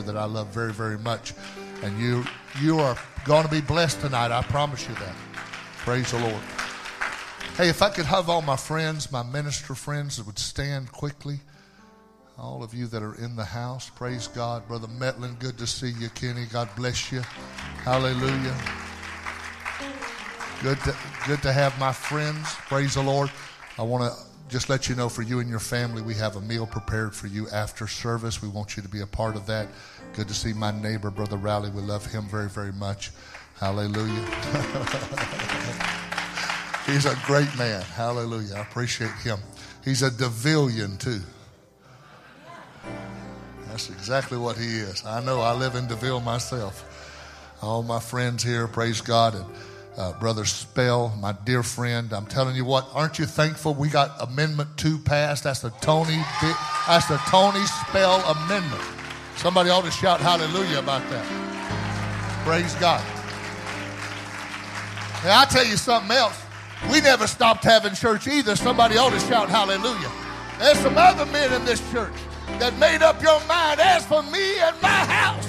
that I love very, very much. And you you are going to be blessed tonight. I promise you that. Praise the Lord. Hey, if I could have all my friends, my minister friends that would stand quickly. All of you that are in the house, praise God. Brother Metlin, good to see you. Kenny, God bless you. Hallelujah. Good to, good to have my friends. Praise the Lord. I want to just let you know for you and your family, we have a meal prepared for you after service. We want you to be a part of that. Good to see my neighbor, Brother Rowley. We love him very, very much. Hallelujah. He's a great man. Hallelujah. I appreciate him. He's a Devillian, too. That's exactly what he is. I know I live in DeVille myself. All my friends here, praise God. And uh, Brother Spell, my dear friend. I'm telling you what, aren't you thankful we got Amendment 2 passed? That's the Tony, that's the Tony Spell Amendment. Somebody ought to shout hallelujah about that. Praise God. Now, I'll tell you something else. We never stopped having church either. Somebody ought to shout hallelujah. There's some other men in this church that made up your mind. As for me and my house,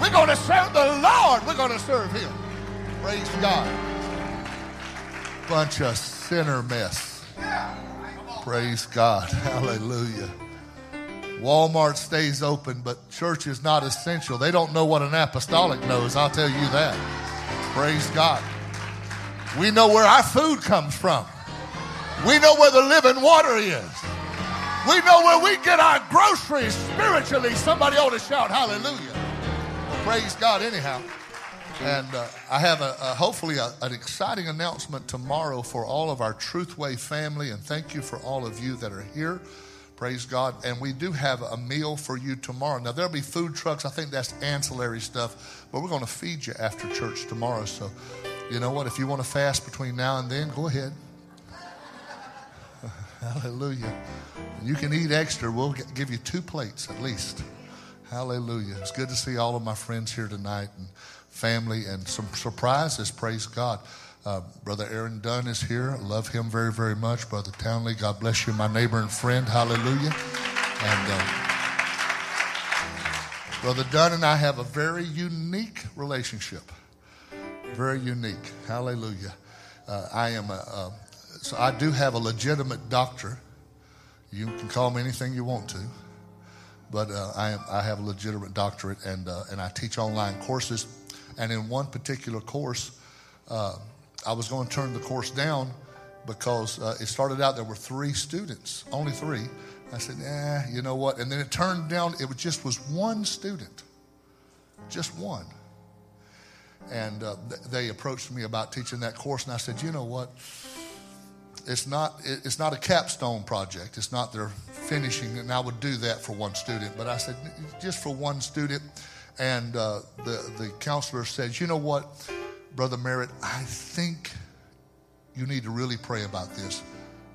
we're going to serve the Lord. We're going to serve Him. Praise God. Bunch of sinner mess. Praise God. Hallelujah. Walmart stays open, but church is not essential. They don't know what an apostolic knows, I'll tell you that. Praise God. We know where our food comes from. We know where the living water is. We know where we get our groceries spiritually. Somebody ought to shout hallelujah. Praise God, anyhow. And uh, I have a, a hopefully a, an exciting announcement tomorrow for all of our Truthway family. And thank you for all of you that are here. Praise God. And we do have a meal for you tomorrow. Now, there'll be food trucks. I think that's ancillary stuff. But we're going to feed you after church tomorrow. So, you know what? If you want to fast between now and then, go ahead. Hallelujah. You can eat extra. We'll give you two plates at least. Hallelujah. It's good to see all of my friends here tonight. And family and some surprises. Praise God. Uh, Brother Aaron Dunn is here. Love him very, very much. Brother Townley, God bless you, my neighbor and friend. Hallelujah. And uh, Brother Dunn and I have a very unique relationship. Very unique. Hallelujah. Uh, I am a, so I do have a legitimate doctor. You can call me anything you want to, but uh, I, I have a legitimate doctorate and, uh, and I teach online courses and in one particular course, uh, I was going to turn the course down because uh, it started out there were three students, only three. I said, "Yeah, you know what?" And then it turned down. It just was one student, just one. And uh, th- they approached me about teaching that course, and I said, "You know what? It's not. It's not a capstone project. It's not their finishing, and I would do that for one student. But I said, just for one student." And uh, the, the counselor said, You know what, Brother Merritt, I think you need to really pray about this.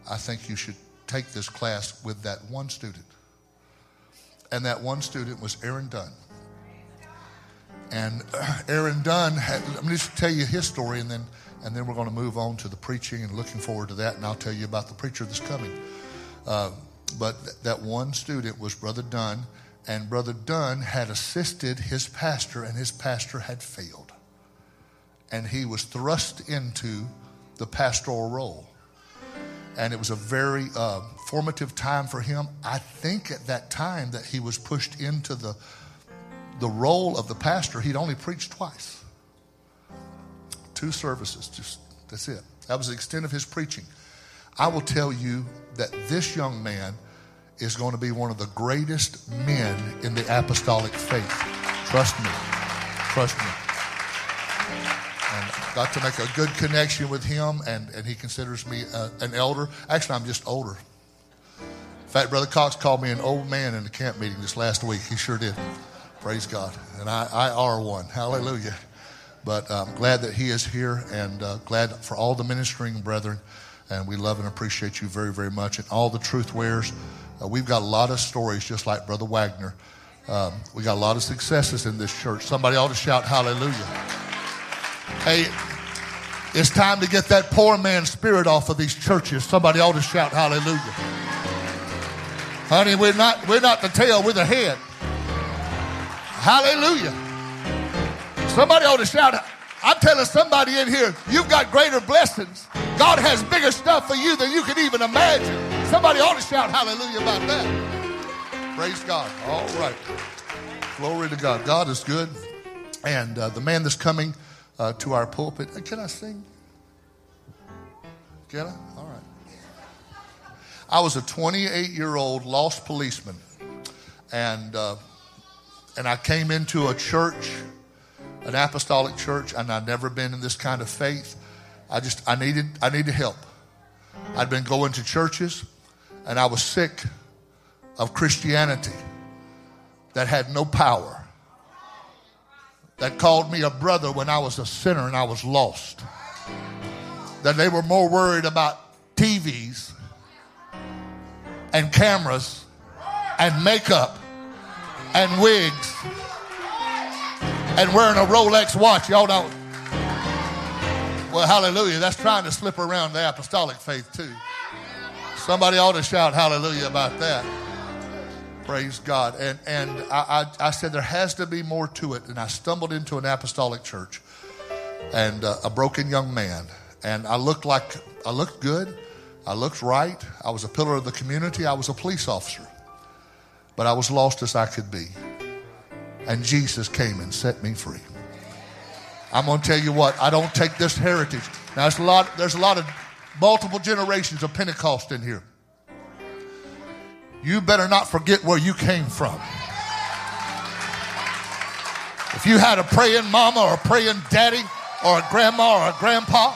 I think you should take this class with that one student. And that one student was Aaron Dunn. And Aaron Dunn, had, let me just tell you his story, and then, and then we're going to move on to the preaching and looking forward to that, and I'll tell you about the preacher that's coming. Uh, but th- that one student was Brother Dunn, and Brother Dunn had assisted his pastor, and his pastor had failed. And he was thrust into the pastoral role. And it was a very uh, formative time for him. I think at that time that he was pushed into the, the role of the pastor, he'd only preached twice. Two services, just that's it. That was the extent of his preaching. I will tell you that this young man is going to be one of the greatest men in the apostolic faith. Trust me. Trust me. And got to make a good connection with him, and, and he considers me uh, an elder. Actually, I'm just older. In fact, Brother Cox called me an old man in the camp meeting this last week. He sure did. Praise God. And I, I are one. Hallelujah. But I'm glad that he is here and uh, glad for all the ministering brethren. And we love and appreciate you very, very much. And all the truth wearers. Uh, we've got a lot of stories, just like Brother Wagner. Um, we got a lot of successes in this church. Somebody ought to shout hallelujah. Hey, it's time to get that poor man spirit off of these churches. Somebody ought to shout hallelujah. Honey, we're not, we're not the tail, we're the head. Hallelujah. Somebody ought to shout, I'm telling somebody in here, you've got greater blessings. God has bigger stuff for you than you can even imagine. Somebody ought to shout hallelujah about that. Praise God. All right. Glory to God. God is good. And uh, the man that's coming uh, to our pulpit, uh, can I sing? Can I? All right. I was a 28 year old lost policeman. And, uh, and I came into a church an apostolic church, and I'd never been in this kind of faith. I just I needed I needed help. I'd been going to churches, and I was sick of Christianity that had no power. That called me a brother when I was a sinner and I was lost. That they were more worried about TVs and cameras and makeup and wigs and wearing a Rolex watch. Y'all don't. Well, hallelujah. That's trying to slip around the apostolic faith, too. Somebody ought to shout hallelujah about that. Praise God. And, and I, I, I said there has to be more to it. And I stumbled into an apostolic church and uh, a broken young man. And I looked like, I looked good. I looked right. I was a pillar of the community. I was a police officer. But I was lost as I could be and Jesus came and set me free. I'm going to tell you what, I don't take this heritage. Now, a lot, there's a lot of multiple generations of Pentecost in here. You better not forget where you came from. If you had a praying mama or a praying daddy or a grandma or a grandpa,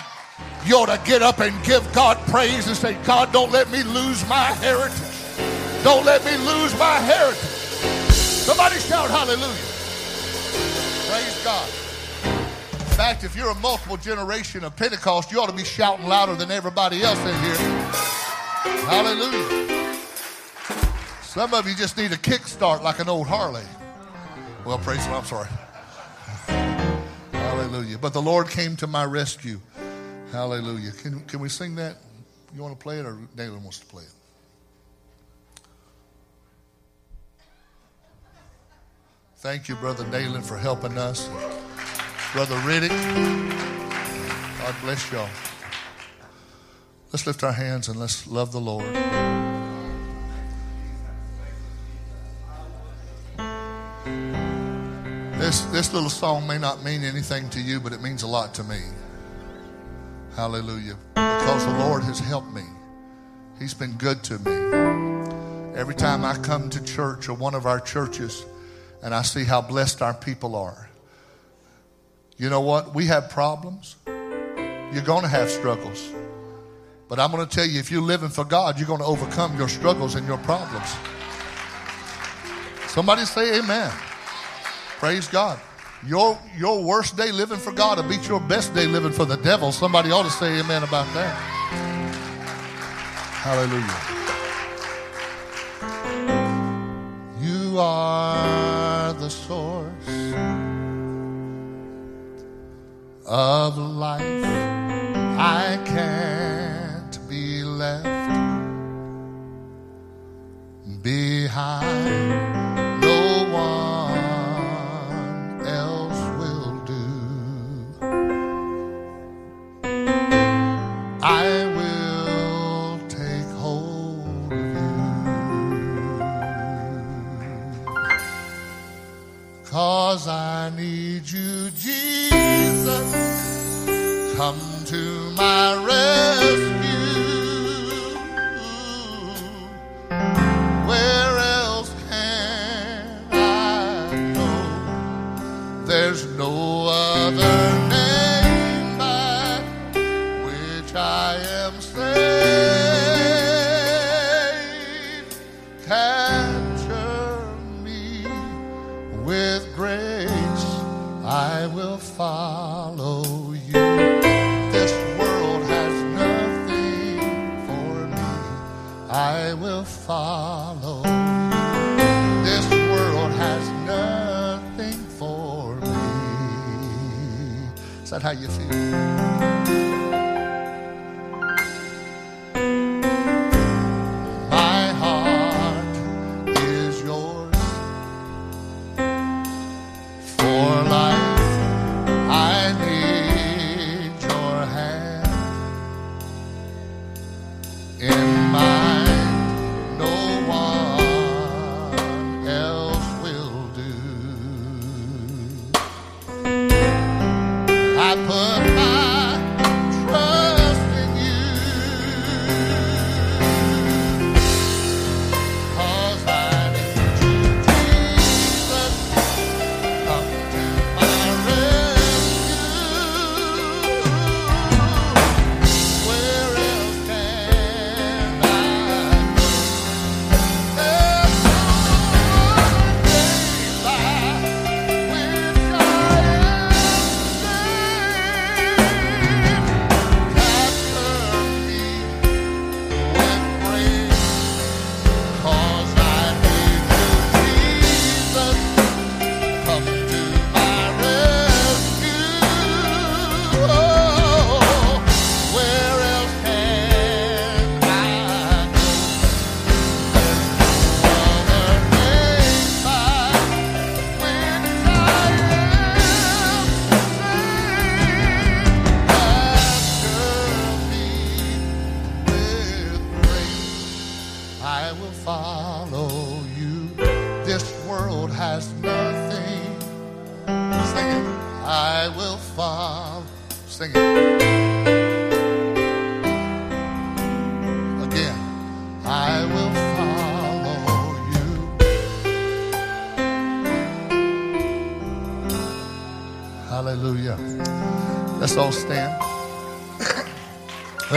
you ought to get up and give God praise and say, God, don't let me lose my heritage. Don't let me lose my heritage. Somebody shout hallelujah. Praise God. In fact, if you're a multiple generation of Pentecost, you ought to be shouting louder than everybody else in here. Hallelujah. Some of you just need a kickstart like an old Harley. Well, praise God, I'm sorry. Hallelujah. But the Lord came to my rescue. Hallelujah. Can, can we sing that? You want to play it or Nayland wants to play it? Thank you, Brother Nayland, for helping us. Brother Riddick, God bless y'all. Let's lift our hands and let's love the Lord. This, this little song may not mean anything to you, but it means a lot to me. Hallelujah. Because the Lord has helped me. He's been good to me. Every time I come to church or one of our churches, and I see how blessed our people are. You know what? We have problems. You're going to have struggles. But I'm going to tell you if you're living for God, you're going to overcome your struggles and your problems. Somebody say amen. Praise God. Your, your worst day living for God will beat your best day living for the devil. Somebody ought to say amen about that. Hallelujah. You are the source of life. I can't be left behind.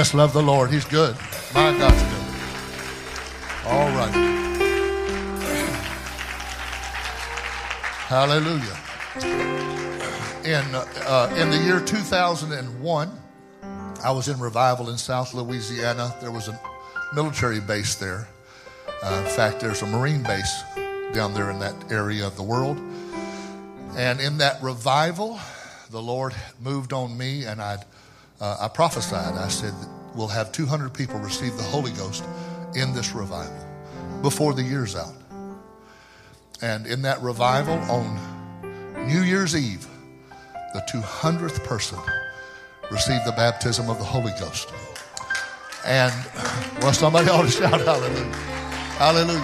Let's love the Lord. He's good. My God's good. All right. Hallelujah. In, uh, in the year 2001, I was in revival in South Louisiana. There was a military base there. Uh, in fact, there's a Marine base down there in that area of the world. And in that revival, the Lord moved on me, and I'd, uh, I prophesied. I said, We'll have 200 people receive the Holy Ghost in this revival before the year's out. And in that revival on New Year's Eve, the 200th person received the baptism of the Holy Ghost. And, well, somebody ought to shout hallelujah. Hallelujah.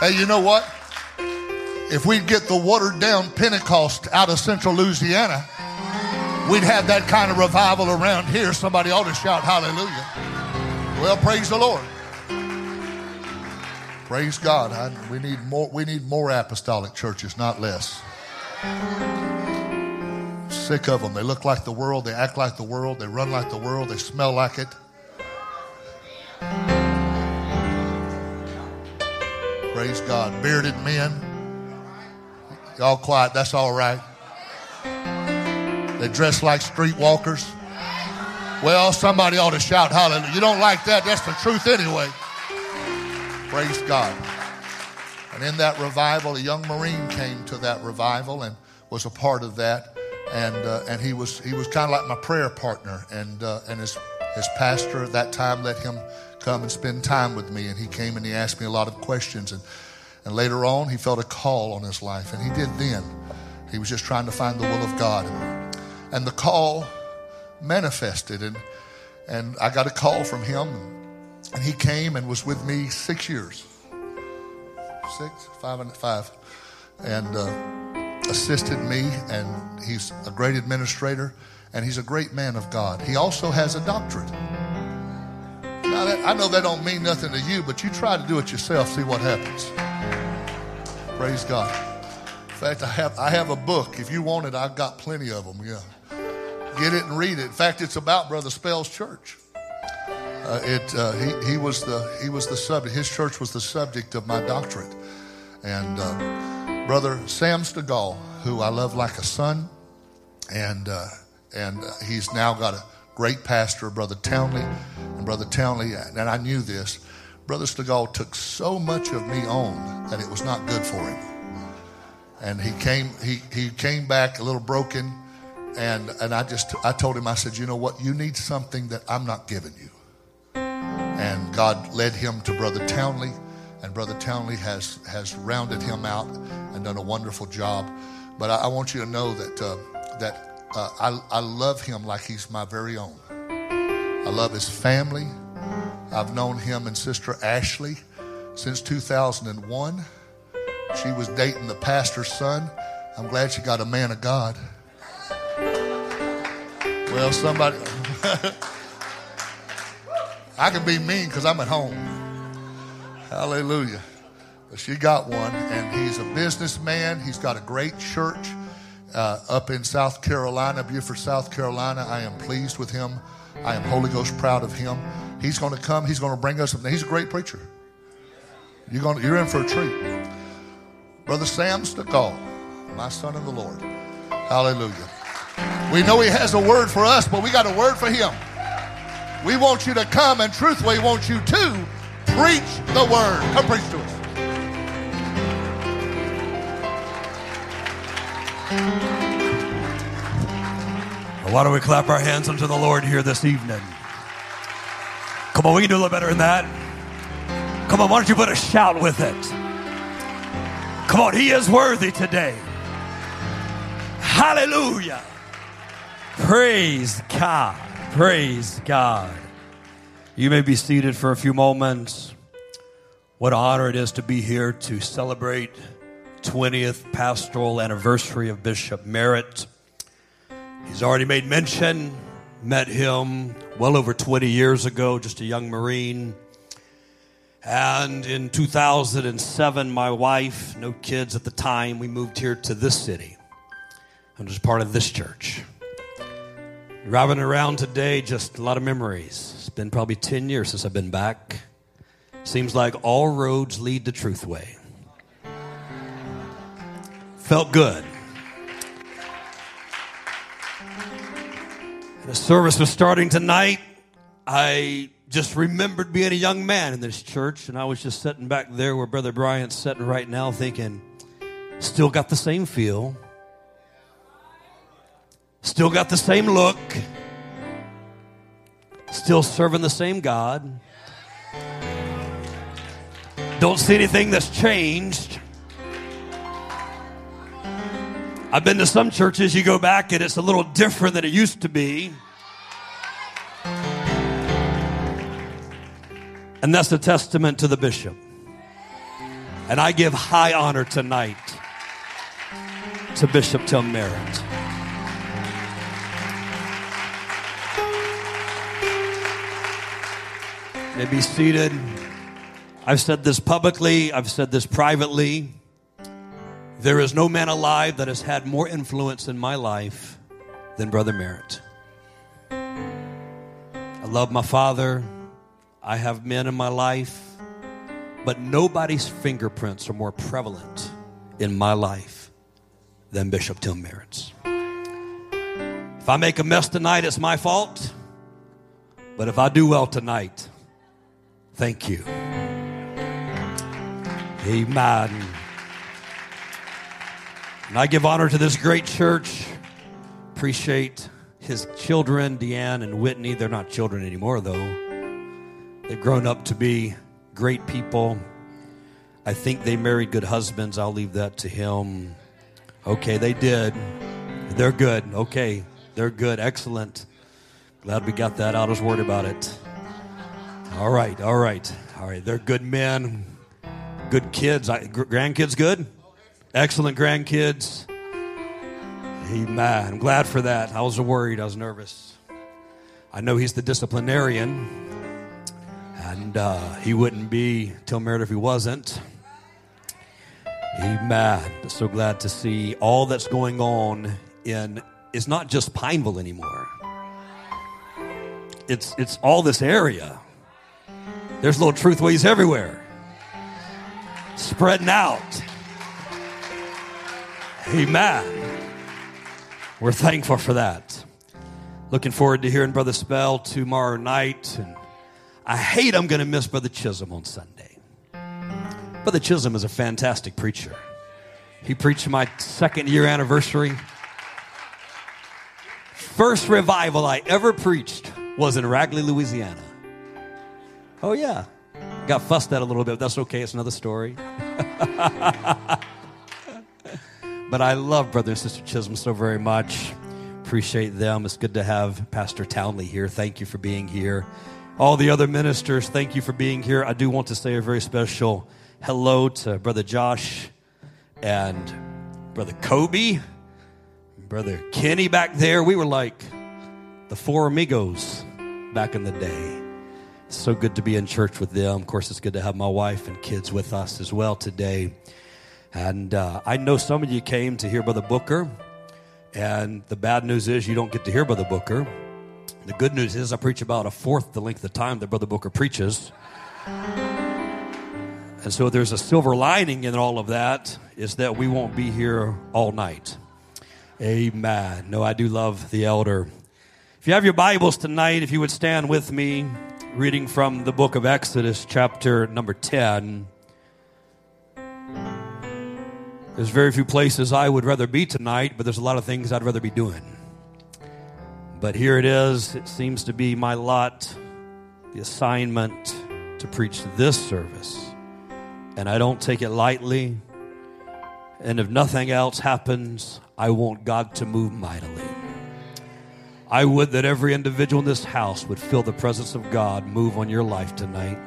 Hey, you know what? If we'd get the watered down Pentecost out of central Louisiana, we'd have that kind of revival around here. Somebody ought to shout hallelujah. Well, praise the Lord. Praise God. I, we need more. We need more apostolic churches, not less. Sick of them. They look like the world. They act like the world. They run like the world. They smell like it. Praise God. Bearded men. Y'all quiet. That's all right. They dress like streetwalkers. Well, somebody ought to shout hallelujah. You don't like that. That's the truth anyway. Praise God. And in that revival, a young Marine came to that revival and was a part of that. And, uh, and he was, he was kind of like my prayer partner. And, uh, and his, his pastor at that time let him come and spend time with me. And he came and he asked me a lot of questions. And, and later on, he felt a call on his life. And he did then. He was just trying to find the will of God. And, the call manifested. And, and I got a call from him. And he came and was with me six years. Six, five, and five. And uh, assisted me. And he's a great administrator. And he's a great man of God. He also has a doctorate. Now, that, I know that don't mean nothing to you, but you try to do it yourself, see what happens. Praise God. In fact, I have, I have a book. If you want it, I've got plenty of them. Yeah. Get it and read it. In fact, it's about Brother Spell's church. Uh, it, uh, he, he, was the, he was the subject, his church was the subject of my doctorate. And uh, Brother Sam Stegall, who I love like a son, and, uh, and uh, he's now got a great pastor, Brother Townley. And Brother Townley, and I knew this, Brother Stegall took so much of me on that it was not good for him. And he came, he, he came back a little broken. And, and I just, I told him, I said, you know what? You need something that I'm not giving you. And God led him to Brother Townley, and Brother Townley has, has rounded him out and done a wonderful job. But I, I want you to know that, uh, that uh, I, I love him like he's my very own. I love his family. I've known him and Sister Ashley since 2001. She was dating the pastor's son. I'm glad she got a man of God. Well, somebody. I can be mean because I'm at home. Hallelujah. But she got one, and he's a businessman. He's got a great church uh, up in South Carolina, Beaufort, South Carolina. I am pleased with him. I am Holy Ghost proud of him. He's going to come. He's going to bring us. He's a great preacher. You're, going you're in for a treat. Brother Sam Stegall, my son in the Lord. Hallelujah. We know he has a word for us, but we got a word for him. We want you to come, and truthfully, we want you to preach the word. Come preach to us. Why don't we clap our hands unto the Lord here this evening? Come on, we can do a little better than that. Come on, why don't you put a shout with it? Come on, He is worthy today. Hallelujah. Praise God. Praise God. You may be seated for a few moments. What an honor it is to be here to celebrate 20th pastoral anniversary of Bishop Merritt. He's already made mention, met him well over 20 years ago, just a young Marine. And in 2007, my wife, no kids at the time, we moved here to this city. and was part of this church. Driving around today, just a lot of memories. It's been probably 10 years since I've been back. Seems like all roads lead to Truthway. Felt good. The service was starting tonight. I just remembered being a young man in this church, and I was just sitting back there where Brother Bryant's sitting right now, thinking, still got the same feel, still got the same look, still serving the same God. Don't see anything that's changed. I've been to some churches, you go back and it's a little different than it used to be. And that's a testament to the bishop. And I give high honor tonight to Bishop Tim Merritt. May be seated. I've said this publicly, I've said this privately. There is no man alive that has had more influence in my life than Brother Merritt. I love my father. I have men in my life, but nobody's fingerprints are more prevalent in my life than Bishop Tim Merritt's. If I make a mess tonight, it's my fault. But if I do well tonight, thank you. Amen. And I give honor to this great church. Appreciate his children, Deanne and Whitney. They're not children anymore, though. They've grown up to be great people. I think they married good husbands. I'll leave that to him. Okay, they did. They're good. Okay, they're good. Excellent. Glad we got that out. I was worried about it. All right, all right, all right. They're good men, good kids. I, grandkids good? Excellent grandkids. Amen. I'm glad for that. I was worried. I was nervous. I know he's the disciplinarian, and uh, he wouldn't be Tim Merritt if he wasn't. Amen. So glad to see all that's going on in. It's not just Pineville anymore. It's it's all this area. There's little truth ways everywhere, spreading out. Amen. We're thankful for that. Looking forward to hearing Brother Spell tomorrow night. And I hate I'm going to miss Brother Chisholm on Sunday. Brother Chisholm is a fantastic preacher. He preached my second year anniversary. First revival I ever preached was in Ragley, Louisiana. Oh, yeah. Got fussed at a little bit. That's okay. It's another story. But I love Brother and Sister Chisholm so very much. Appreciate them. It's good to have Pastor Townley here. Thank you for being here. All the other ministers, thank you for being here. I do want to say a very special hello to Brother Josh and Brother Kobe, Brother Kenny back there. We were like the four amigos back in the day. So good to be in church with them. Of course, it's good to have my wife and kids with us as well today. And uh, I know some of you came to hear Brother Booker, and the bad news is you don't get to hear Brother Booker. The good news is I preach about a fourth the length of time that Brother Booker preaches. And so there's a silver lining in all of that is that we won't be here all night. Amen. No, I do love the elder. If you have your Bibles tonight, if you would stand with me, reading from the book of Exodus, chapter number 10. There's very few places I would rather be tonight, but there's a lot of things I'd rather be doing. But here it is. It seems to be my lot, the assignment to preach this service. And I don't take it lightly. And if nothing else happens, I want God to move mightily. I would that every individual in this house would feel the presence of God move on your life tonight.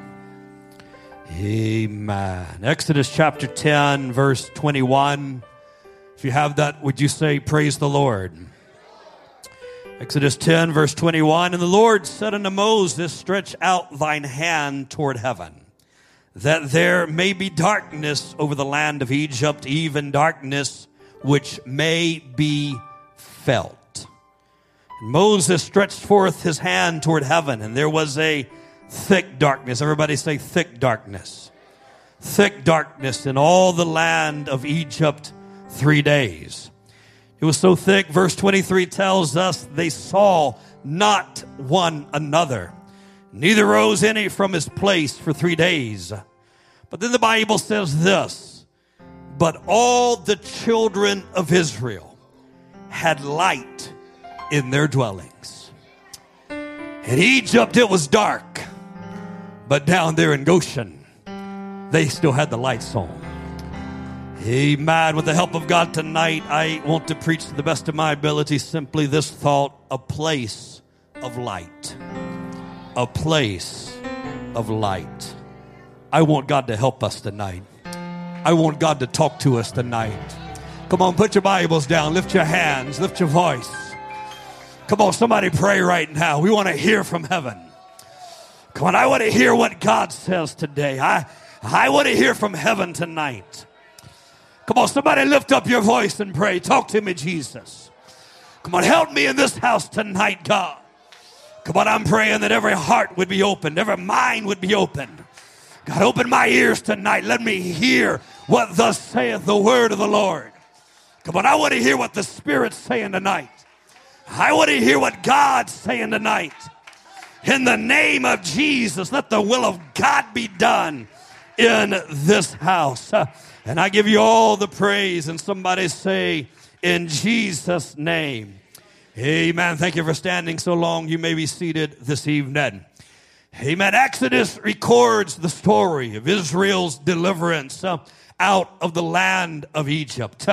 Amen. Exodus chapter 10, verse 21. If you have that, would you say, Praise the Lord? Exodus 10, verse 21 And the Lord said unto Moses, Stretch out thine hand toward heaven, that there may be darkness over the land of Egypt, even darkness which may be felt. Moses stretched forth his hand toward heaven, and there was a thick darkness. Everybody say, thick darkness. Thick darkness in all the land of Egypt three days. It was so thick, verse 23 tells us they saw not one another. Neither rose any from his place for three days. But then the Bible says this But all the children of Israel had light in their dwellings. In Egypt, it was dark, but down there in Goshen, they still had the lights on. Amen. With the help of God tonight, I want to preach to the best of my ability simply this thought a place of light. A place of light. I want God to help us tonight. I want God to talk to us tonight. Come on, put your Bibles down, lift your hands, lift your voice. Come on, somebody pray right now. We want to hear from heaven. Come on, I want to hear what God says today. I, I want to hear from heaven tonight. Come on, somebody lift up your voice and pray. Talk to me, Jesus. Come on, help me in this house tonight, God. Come on, I'm praying that every heart would be opened, every mind would be opened. God, open my ears tonight. Let me hear what thus saith the word of the Lord. Come on, I want to hear what the Spirit's saying tonight. I want to hear what God's saying tonight. In the name of Jesus, let the will of God be done in this house. And I give you all the praise. And somebody say, in Jesus' name. Amen. Thank you for standing so long. You may be seated this evening. Amen. Exodus records the story of Israel's deliverance uh, out of the land of Egypt.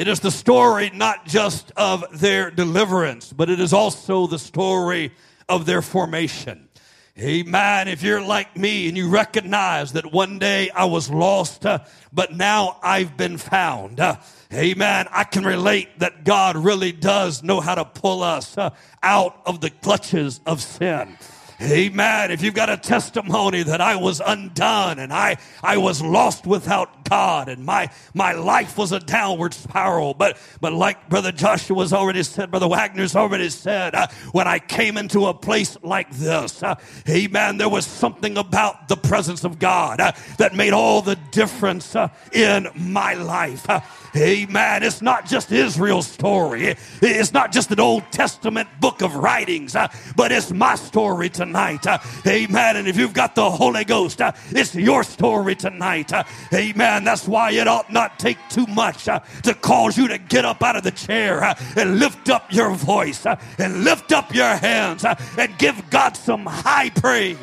It is the story not just of their deliverance, but it is also the story of their formation. Amen. If you're like me and you recognize that one day I was lost, uh, but now I've been found. Uh, amen. I can relate that God really does know how to pull us uh, out of the clutches of sin. Amen. If you've got a testimony that I was undone and I, I was lost without God and my, my life was a downward spiral. But, but like Brother Joshua's already said, Brother Wagner's already said, uh, when I came into a place like this, uh, amen, there was something about the presence of God uh, that made all the difference uh, in my life. Uh, Amen. It's not just Israel's story. It's not just an Old Testament book of writings, uh, but it's my story tonight. Uh, amen. And if you've got the Holy Ghost, uh, it's your story tonight. Uh, amen. That's why it ought not take too much to cause you to get up out of the chair and lift up your voice and lift up your hands and give God some high praise.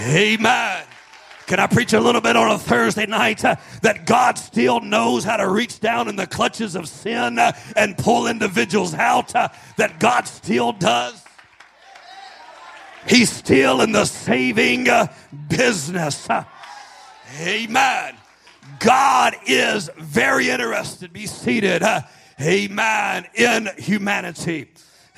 Amen. Can I preach a little bit on a Thursday night uh, that God still knows how to reach down in the clutches of sin uh, and pull individuals out? Uh, that God still does? He's still in the saving uh, business. Amen. God is very interested. Be seated. Amen. In humanity.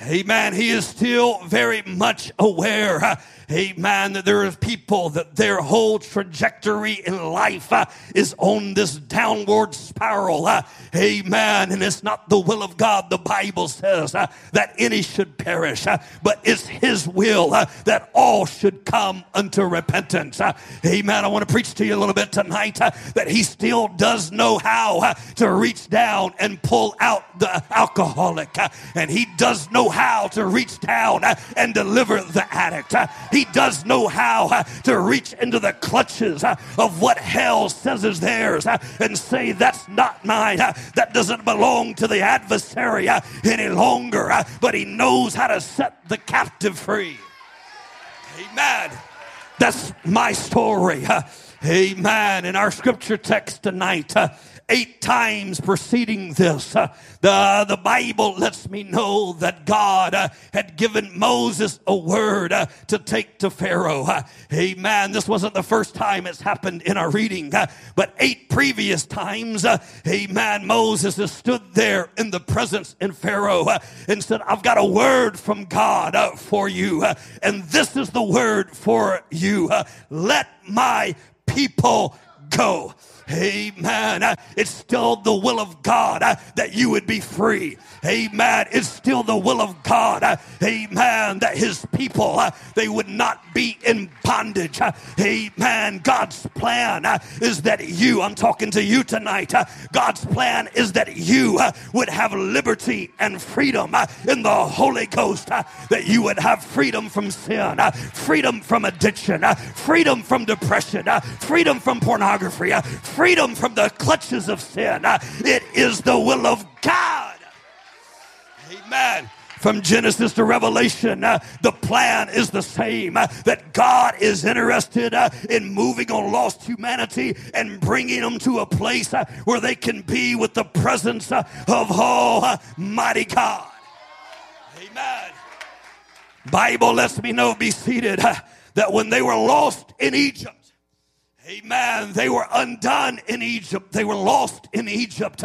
Amen. He is still very much aware amen, that there are people that their whole trajectory in life uh, is on this downward spiral. Uh, amen. And it's not the will of God, the Bible says, uh, that any should perish, uh, but it's His will uh, that all should come unto repentance. Uh, amen. I want to preach to you a little bit tonight that He still does know how to reach down and pull out the alcoholic, and He does know how to reach down and deliver the addict. He he does know how uh, to reach into the clutches uh, of what hell says is theirs uh, and say, That's not mine. That doesn't belong to the adversary any longer. But he knows how to set the captive free. Amen. That's my story. Amen. In our scripture text tonight, eight times preceding this, uh, the, the Bible lets me know that God uh, had given Moses a word uh, to take to Pharaoh. Uh, amen. This wasn't the first time it's happened in our reading, uh, but eight previous times, uh, amen, Moses has stood there in the presence in Pharaoh and said, I've got a word from God for you. and this is the word for you. let my people go. Amen. It's still the will of God uh, that you would be free. Amen. It's still the will of God. Uh, amen. That his people, uh, they would not be in bondage. Uh, amen. God's plan uh, is that you, I'm talking to you tonight. Uh, God's plan is that you would have liberty and freedom in the Holy Ghost. That you would have freedom from sin, freedom from addiction, freedom from depression, freedom from pornography, freedom from the clutches of sin. It is the will of God. Amen from Genesis to Revelation, uh, the plan is the same uh, that God is interested uh, in moving on lost humanity and bringing them to a place uh, where they can be with the presence uh, of Almighty God. Amen. Bible lets me know, be seated, uh, that when they were lost in Egypt, Amen. They were undone in Egypt. They were lost in Egypt.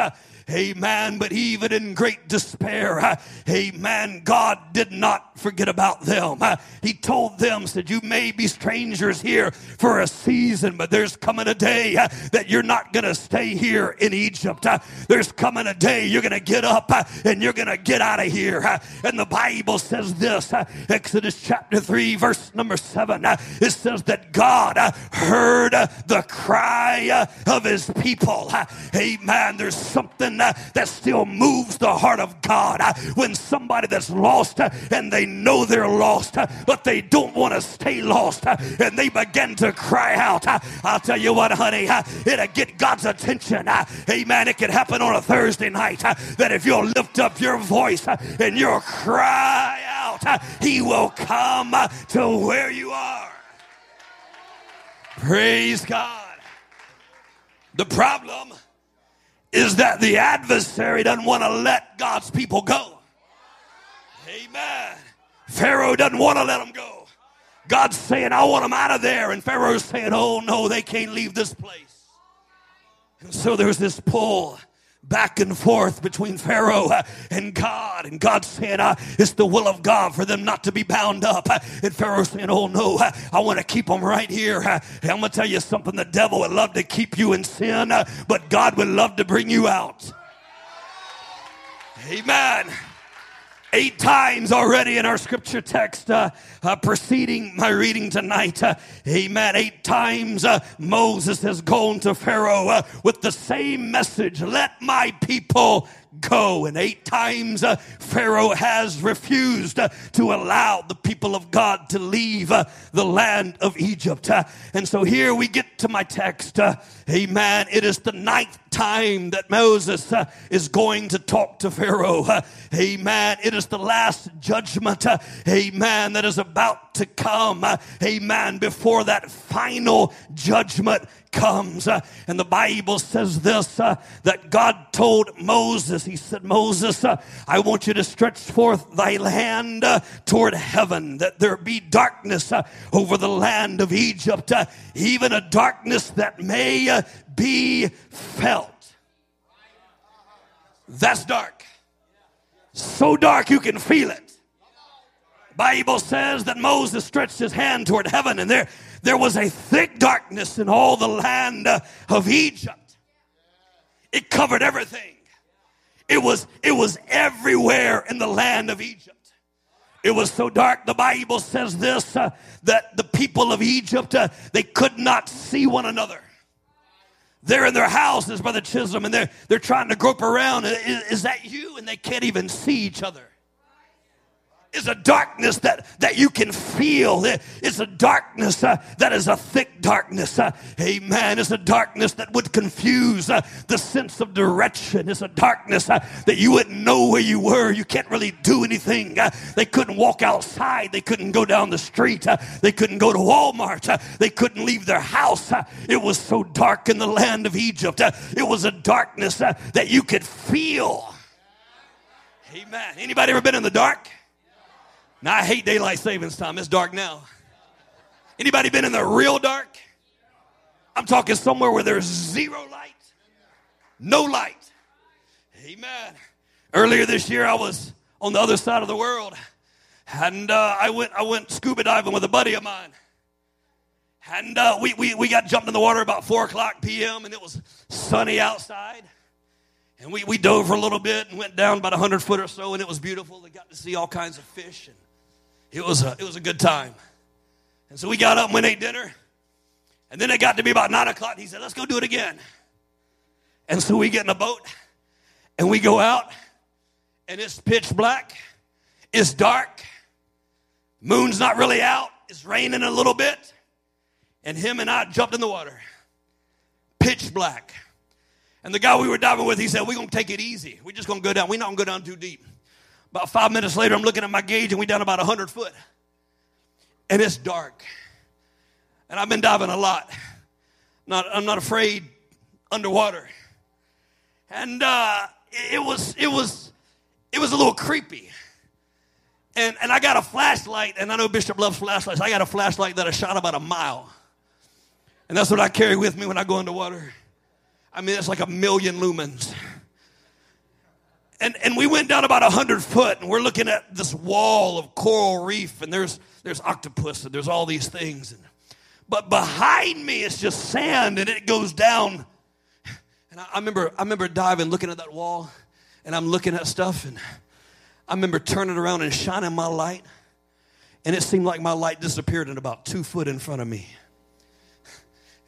Amen. But even in great despair, uh, amen, God did not forget about them. Uh, he told them, said, You may be strangers here for a season, but there's coming a day uh, that you're not going to stay here in Egypt. There's coming a day you're going to get up and you're going to get out of here. And the Bible says this Exodus chapter 3, verse number 7. It says that God heard the cry of his people. Amen. There's something that still moves the heart of God. When somebody that's lost and they know they're lost, but they don't want to stay lost, and they begin to cry out. I'll tell you what, honey, it'll get God's attention. Amen. It can happen on a Thursday night that if you'll lift up your voice and you'll cry out, He will come to where you are. Praise God. The problem is that the adversary doesn't want to let God's people go. Amen. Pharaoh doesn't want to let them go. God's saying, I want them out of there. And Pharaoh's saying, Oh no, they can't leave this place. And so there's this pull back and forth between Pharaoh and God. And God uh, It's the will of God for them not to be bound up. And Pharaoh saying, Oh no, I want to keep them right here. I'm going to tell you something the devil would love to keep you in sin, but God would love to bring you out. Amen eight times already in our scripture text uh, uh, preceding my reading tonight. Uh, amen. Eight times uh, Moses has gone to Pharaoh uh, with the same message let my people go. And eight times uh, Pharaoh has refused uh, to allow the people of God to leave uh, the land of Egypt. Uh, and so here we get to my text. Uh, amen. It is the ninth time that Moses uh, is going to talk to Pharaoh. amen. It is the last judgment. amen. That is about to come. amen. Before that final judgment comes. Uh, and the Bible says this uh, that God told Moses, He said, Moses, uh, I want you to stretch forth thy hand uh, toward heaven, that there be darkness uh, over the land of Egypt, uh, even a darkness that may be felt. That's dark. So dark you can feel it. Bible says that Moses stretched his hand toward heaven and there there was a thick darkness in all the land of Egypt. It covered everything. It was, it was everywhere in the land of Egypt. It was so dark, the Bible says this, uh, that the people of Egypt, uh, they could not see one another. They're in their houses, Brother Chisholm, and they're, they're trying to grope around. Is, is that you? And they can't even see each other. Is a darkness that, that you can feel. It's a darkness uh, that is a thick darkness. Uh, amen. It's a darkness that would confuse uh, the sense of direction. It's a darkness uh, that you wouldn't know where you were. You can't really do anything. Uh, they couldn't walk outside. They couldn't go down the street. Uh, they couldn't go to Walmart. they couldn't leave their house. it was so dark in the land of Egypt. it was a darkness that you could feel. Amen. Anybody ever been in the dark? Now I hate daylight savings time. It's dark now. Anybody been in the real dark? I'm talking somewhere where there's zero light, no light. Amen. Earlier this year, I was on the other side of the world, and uh, I went I went scuba diving with a buddy of mine, and uh, we, we we got jumped in the water about four o'clock p.m. and it was sunny outside. And we, we dove for a little bit and went down about 100 foot or so, and it was beautiful. They got to see all kinds of fish. And it was a, it was a good time. And so we got up and went ate dinner. And then it got to be about 9 o'clock, he said, Let's go do it again. And so we get in a boat and we go out, and it's pitch black, it's dark, moon's not really out, it's raining a little bit. And him and I jumped in the water, pitch black. And the guy we were diving with, he said, We're going to take it easy. We're just going to go down. We're not going to go down too deep. About five minutes later, I'm looking at my gauge and we're down about 100 foot. And it's dark. And I've been diving a lot. Not, I'm not afraid underwater. And uh, it was, it was, it was a little creepy. And, and I got a flashlight, and I know Bishop loves flashlights. I got a flashlight that I shot about a mile. And that's what I carry with me when I go underwater. I mean, it's like a million lumens. And, and we went down about 100 foot and we're looking at this wall of coral reef and there's, there's octopus and there's all these things. And, but behind me it's just sand and it goes down. And I, I remember, I remember diving, looking at that wall and I'm looking at stuff and I remember turning around and shining my light and it seemed like my light disappeared in about two foot in front of me.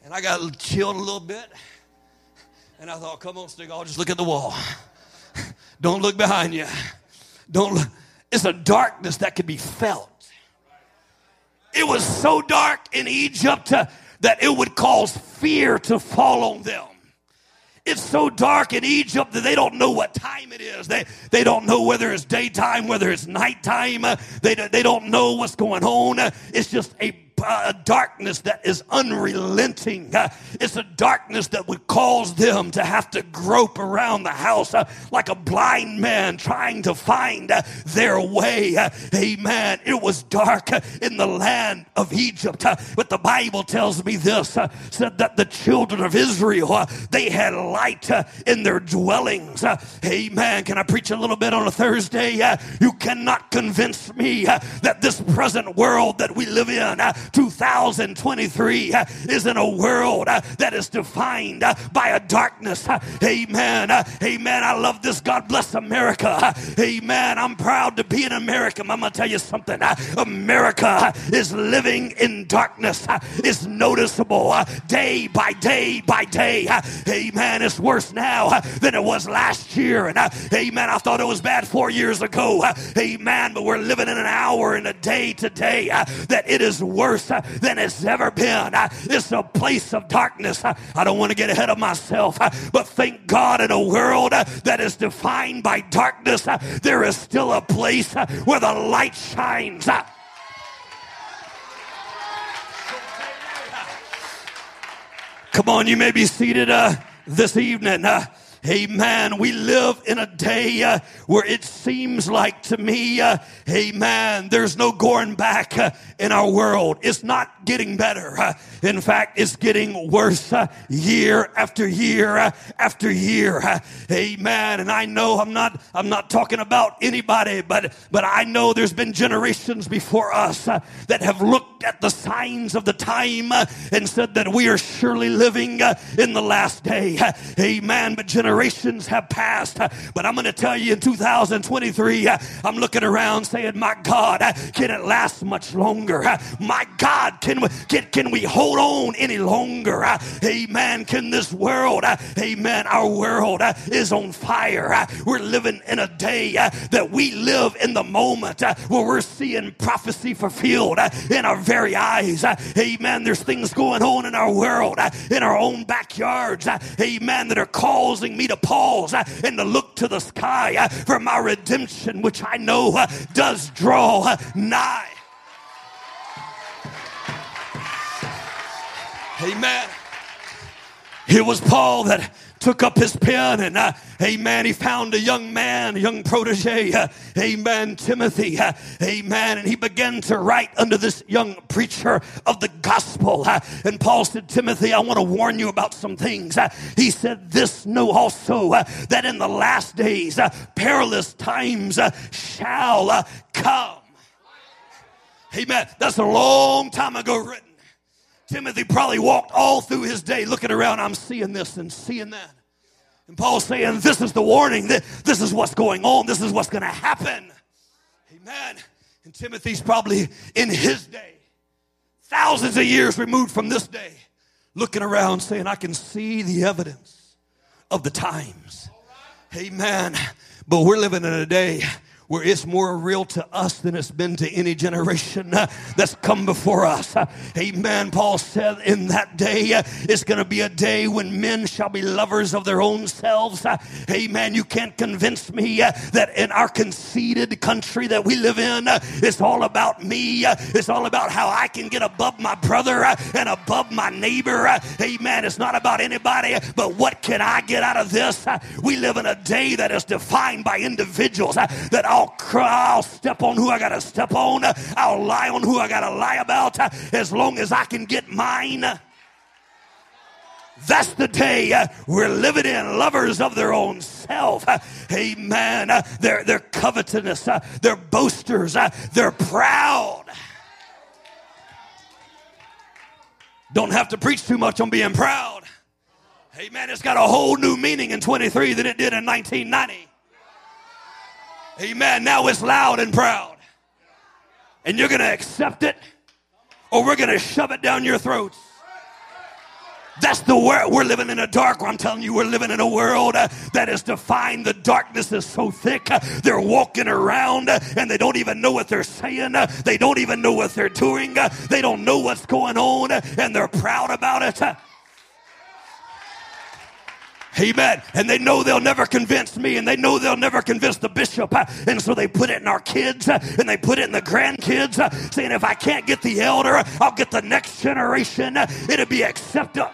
And I got chilled a little bit. And I thought, come on, Stig, I'll just look at the wall. Don't look behind you. Don't look. It's a darkness that can be felt. It was so dark in Egypt uh, that it would cause fear to fall on them. It's so dark in Egypt that they don't know what time it is. They, they don't know whether it's daytime, whether it's nighttime. They, they don't know what's going on. It's just a a darkness that is unrelenting. Uh, it's a darkness that would cause them to have to grope around the house uh, like a blind man trying to find uh, their way. Uh, amen. It was dark uh, in the land of Egypt, uh, but the Bible tells me this said that the children of Israel they had light in their dwellings. amen. Can I preach a little bit on a Thursday? you cannot convince me that this present world that we live in 2023 uh, is in a world uh, that is defined uh, by a darkness. Uh, amen. Uh, amen. I love this. God bless America. Uh, amen. I'm proud to be an American. I'm going to tell you something. America is living in darkness. It's noticeable day by day by day. Amen. It's worse now than it was last year. And amen. I thought it was bad four years ago. Amen. But we're living in an hour and a day today that it is worse worse uh, than it's ever been. Uh, it's a place of darkness. Uh, I don't want to get ahead of myself, but thank God in a world that is defined by darkness, there is still a place where the light shines. Come on, you may be seated uh, this evening. Uh, Amen. We live in a day uh, where it seems like to me, uh, amen, there's no going back uh, in our world. It's not getting better. Uh, in fact, it's getting worse uh, year after year uh, after year. amen. And I know I'm not, I'm not talking about anybody, but, but I know there's been generations before us that have looked at the signs of the time and said that we are surely living in the last day. amen. But generations generations have passed. But I'm going to tell you in 2023, I'm looking around saying, My God, can it last much longer? My God, can we, can, can we hold on any longer? Amen. Can this world, amen, our world is on fire. We're living in a day that we live in the moment where we're seeing prophecy fulfilled in our very eyes. Amen. There's things going on in our world, in our own backyards. Amen. That are causing me to pause uh, and to look to the sky uh, for my redemption, which I know uh, does draw nigh. Amen. It was Paul that took up his pen and, uh, amen, he found a young man, a young protege, uh, amen, Timothy, uh, amen, and he began to write under this young preacher of the gospel. Uh, and Paul said, Timothy, I want to warn you about some things. Uh, he said, This know also uh, that in the last days perilous times shall come. Amen. That's a long time ago written. Timothy probably walked all through his day looking around. I'm seeing this and seeing that. And Paul's saying, This is the warning. This is what's going on. This is what's going to happen. Amen. And Timothy's probably in his day, thousands of years removed from this day, looking around saying, I can see the evidence of the times. Amen. But we're living in a day where it's more real to us than it's been to any generation uh, that's come before us. Uh, amen. Paul said in that day, uh, it's going to be a day when men shall be lovers of their own selves. Uh, amen. You can't convince me uh, that in our conceited country that we live in, uh, it's all about me. It's all about how I can get above my brother and above my neighbor. Amen. It's not about anybody, but what can I get out of this? We live in a day that is defined by individuals that all I'll I'll step on who I got to step on. I'll lie on who I got to lie about as long as I can get mine. That's the day uh, we're living in, lovers of their own self. Amen. They're, they're covetous, uh, they're boasters, uh, they're proud. Don't have to preach too much on being proud. Amen. It's got a whole new meaning in 23 than it did in 1990. Amen. Now it's loud and proud. And you're going to accept it or we're going to shove it down your throats. That's the world. We're living in a dark. I'm telling you, we're living in a world uh, that is defined. The darkness is so thick. Uh, they're walking around uh, and they don't even know what they're saying. They don't even know what they're doing. They don't know what's going on and they're proud about it. Amen. And they know they'll never convince me and they know they'll never convince the bishop. And so they put it in our kids and they put it in the grandkids, saying, if I can't get the elder, I'll get the next generation. It'll be accepted.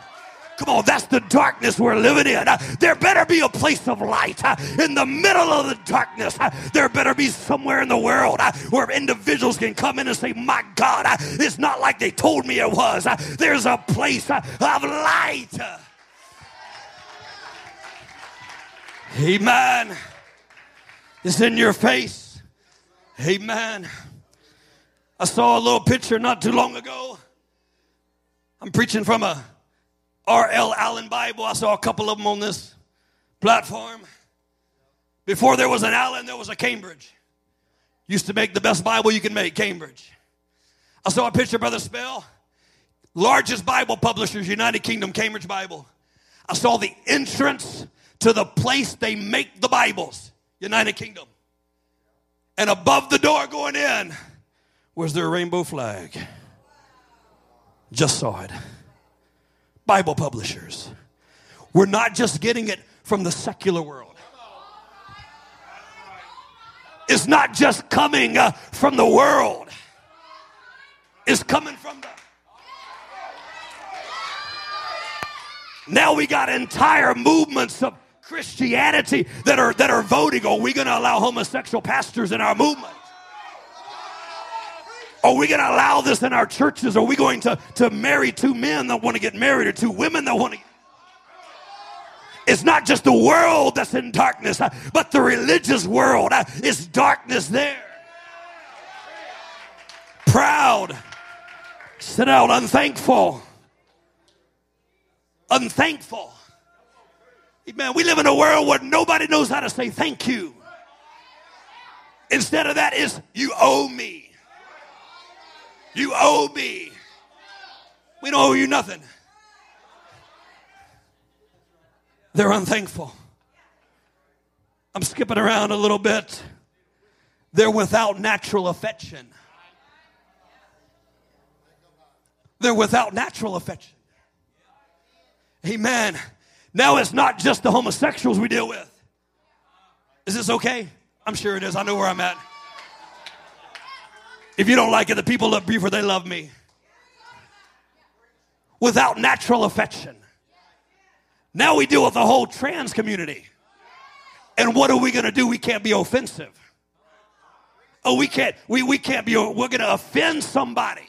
Come on, that's the darkness we're living in. There better be a place of light in the middle of the darkness. There better be somewhere in the world where individuals can come in and say, My God, it's not like they told me it was. There's a place of light. Amen. It's in your face. Amen. I saw a little picture not too long ago. I'm preaching from a R.L. Allan Bible. I saw a couple of them on this platform. Before there was an Allan, there was a Cambridge. Used to make the best Bible you can make, Cambridge. I saw a picture, Brother Spell. Largest Bible publishers, United Kingdom, Cambridge Bible. I saw the entrance to the place they make the Bibles, United Kingdom. And above the door going in was their rainbow flag. Just saw it. Bible publishers. We're not just getting it from the secular world. It's not just coming uh, from the world. It's coming from the Now we got entire movements of Christianity that are, that are voting, are we going to allow homosexual pastors in our movement? Are we going to allow this in our churches? Are we going to, to marry two men that want to get married or two women that want to it's not just the world that's in darkness, uh, but the religious world uh, is darkness there. Proud, sit out, unthankful, unthankful. Man, we live in a world where nobody knows how to say thank you. Instead of that, is you owe me. You owe me. We don't owe you nothing. They're unthankful. I'm skipping around a little bit. They're without natural affection. They're without natural affection. Amen. Now it's not just the homosexuals we deal with. Is this okay? I'm sure it is. I know where I'm at. If you don't like it, the people love me for they love me. Without natural affection. Now we deal with the whole trans community. And what are we going to do? We can't be offensive. Oh, we can't, we, we can't be, we're going to offend somebody.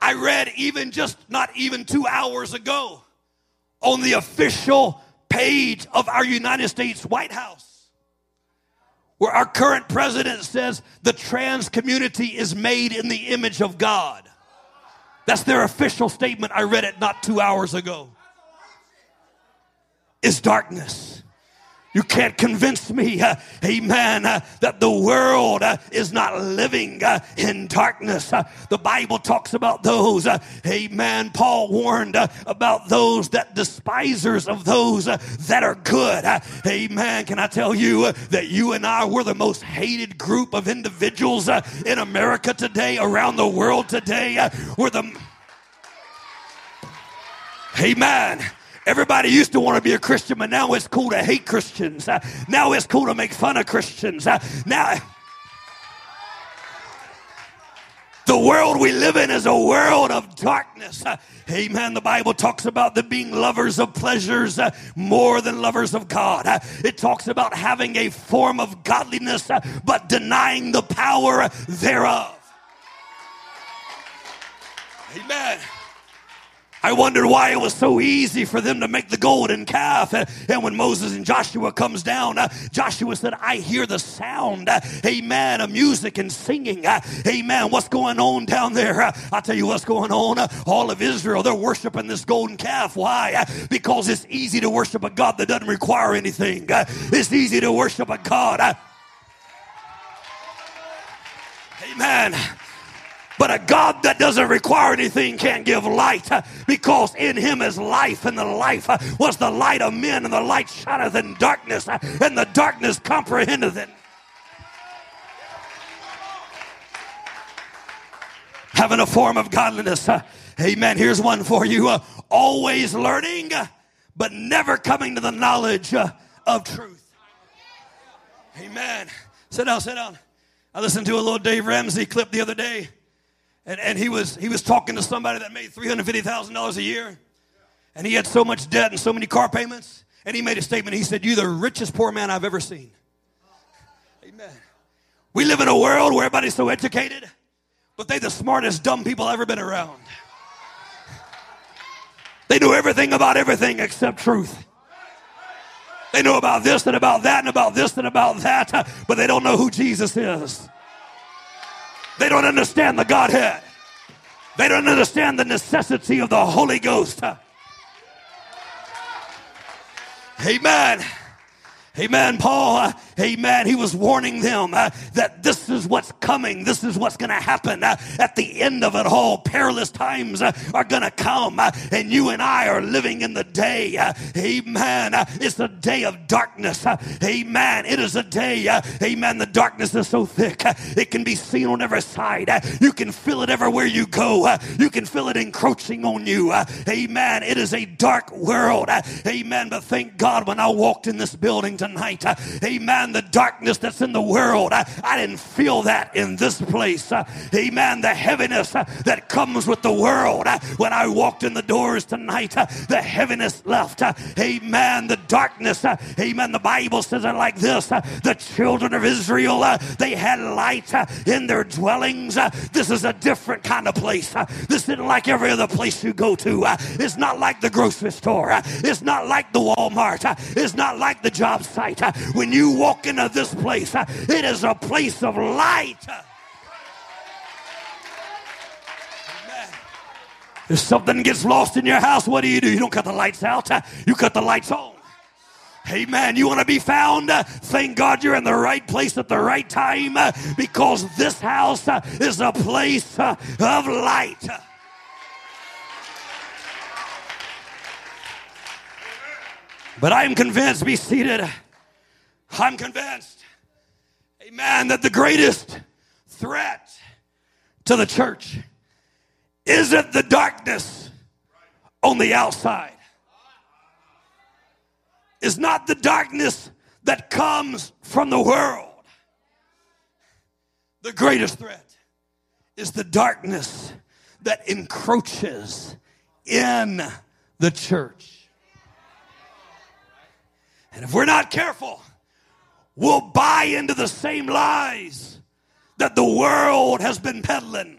I read even just not even two hours ago on the official page of our United States White House where our current president says the trans community is made in the image of God. That's their official statement. I read it not two hours ago. Is darkness. You can't convince me, uh, amen, uh, that the world uh, is not living uh, in darkness. Uh, the Bible talks about those, uh, amen. Paul warned about those that despisers of those that are good. amen. Can I tell you that you and I were the most hated group of individuals in America today, around the world today? we're the. Amen. Everybody used to want to be a Christian, but now it's cool to hate Christians. Uh, now it's cool to make fun of Christians. Uh, now, the world we live in is a world of darkness. Uh, amen. The Bible talks about them being lovers of pleasures more than lovers of God. It talks about having a form of godliness, but denying the power thereof. Amen. I wondered why it was so easy for them to make the golden calf. And when Moses and Joshua comes down, Joshua said, I hear the sound, amen, of music and singing. Amen. What's going on down there? I'll tell you what's going on. All of Israel, they're worshiping this golden calf. Why? Because it's easy to worship a God that doesn't require anything. It's easy to worship a God. Amen. But a God that doesn't require anything can't give light uh, because in him is life, and the life uh, was the light of men, and the light shineth in darkness, uh, and the darkness comprehendeth it. Having a form of godliness. Amen. Here's one for you. Always learning, but never coming to the knowledge of truth. Amen. Sit down, sit down. I listened to a little Dave Ramsey clip the other day. And, and he, was, he was talking to somebody that made $350,000 a year. And he had so much debt and so many car payments. And he made a statement. He said, You're the richest poor man I've ever seen. Amen. We live in a world where everybody's so educated, but they are the smartest dumb people I've ever been around. They know everything about everything except truth. They know about this and about that and about this and about that, but they don't know who Jesus is. They don't understand the Godhead. They don't understand the necessity of the Holy Ghost. Amen. Amen. Paul, uh, amen. He was warning them uh, that this is what's coming. This is what's going to happen uh, at the end of it all. Perilous times uh, are going to come, uh, and you and I are living in the day. Uh, amen. Uh, it's a day of darkness. amen. It is a day. amen. The darkness is so thick, it can be seen on every side. you can feel it everywhere you go. you can feel it encroaching on you. amen. It is a dark world. amen. But thank God when I walked in this building tonight. Uh, amen. The darkness that's in the world, I, I didn't feel that in this place. Uh, amen. The heaviness uh, that comes with the world. Uh, when I walked in the doors tonight, uh, the heaviness left. Uh, amen. The darkness. Amen. The Bible says it like this The children of Israel, they had light in their dwellings. This is a different kind of place. This isn't like every other place you go to. It's not like the grocery store. It's not like the Walmart. It's not like the job site. When you walk into this place, it is a place of light. If something gets lost in your house, what do you do? You don't cut the lights out, you cut the lights on. Amen. You want to be found? Thank God you're in the right place at the right time because this house is a place of light. But I'm convinced, be seated. I'm convinced, amen, that the greatest threat to the church isn't the darkness on the outside. Is not the darkness that comes from the world. The greatest threat is the darkness that encroaches in the church. And if we're not careful, we'll buy into the same lies that the world has been peddling.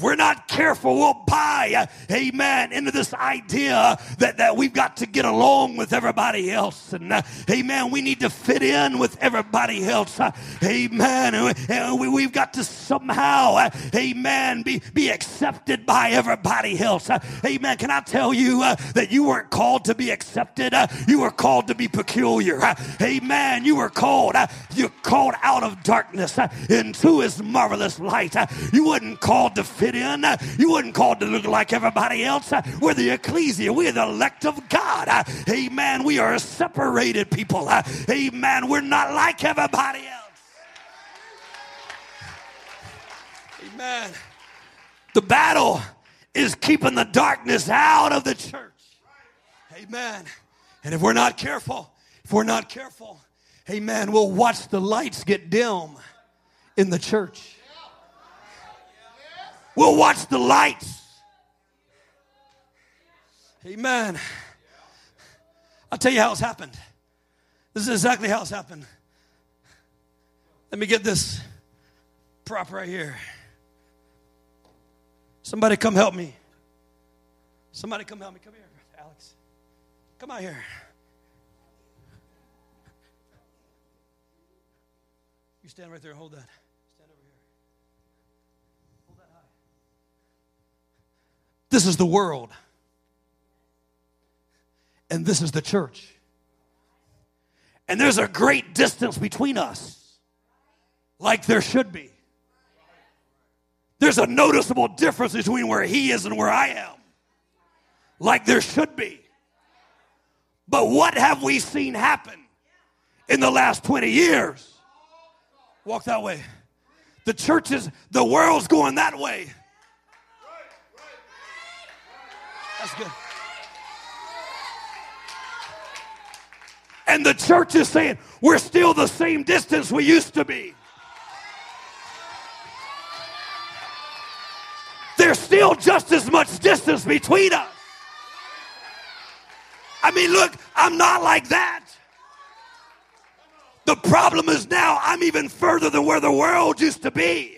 We're not careful, we'll buy, uh, amen, into this idea that, that we've got to get along with everybody else. And, uh, amen, we need to fit in with everybody else. Uh, amen. And we, we've got to somehow, uh, amen, be, be accepted by everybody else. Uh, amen. Can I tell you uh, that you weren't called to be accepted? you were called to be peculiar. amen. You were called, you're called out of darkness into his marvelous light. you weren't called to fit fit in. You wasn't called to look like everybody else. We're the ecclesia. We're the elect of God. Amen. We are a separated people. Amen. We're not like everybody else. Amen. The battle is keeping the darkness out of the church. Amen. And if we're not careful, if we're not careful, amen, we'll watch the lights get dim in the church. We'll watch the lights. Amen. I'll tell you how it's happened. This is exactly how it's happened. Let me get this prop right here. Somebody come help me. Somebody come help me. Come here, Alex. Come out here. You stand right there and hold that. This is the world. And this is the church. And there's a great distance between us, like there should be. There's a noticeable difference between where he is and where I am, like there should be. But what have we seen happen in the last 20 years? Walk that way. The church is, the world's going that way. That's good. And the church is saying, we're still the same distance we used to be. There's still just as much distance between us. I mean, look, I'm not like that. The problem is now I'm even further than where the world used to be.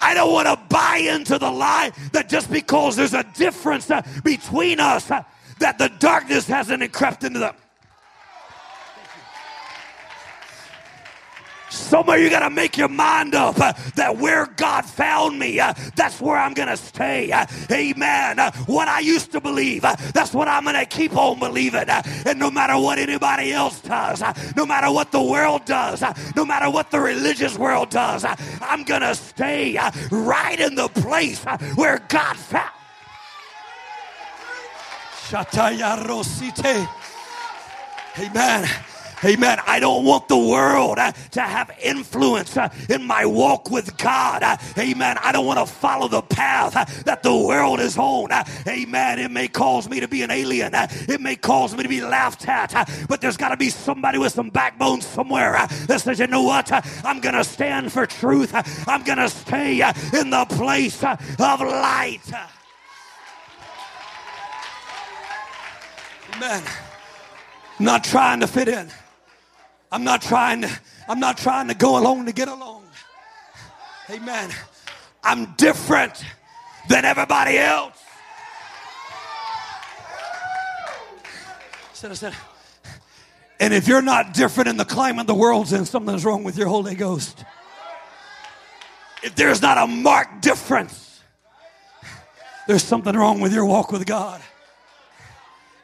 I don't want to buy into the lie that just because there's a difference uh, between us, uh, that the darkness hasn't crept into them. Some of you got to make your mind up uh, that where God found me, uh, that's where I'm going to stay. Uh, amen. Uh, what I used to believe, uh, that's what I'm going to keep on believing. Uh, and no matter what anybody else does, no matter what the world does, no matter what the religious world does, I'm going to stay right in the place where God found. Amen. Amen. I don't want the world uh, to have influence uh, in my walk with God. Uh, amen. I don't want to follow the path uh, that the world is on. Uh, amen. It may cause me to be an alien. Uh, it may cause me to be laughed at. but there's got to be somebody with some backbone somewhere that says, you know what? I'm going to stand for truth. I'm going to stay in the place of light. Amen. Not trying to fit in. I'm not trying to, I'm not trying to go along to get along. Amen. I'm different than everybody else. Said, I said, and if you're not different in the climate the world's in, something's wrong with your Holy Ghost. if there's not a marked difference, there's something wrong with your walk with God.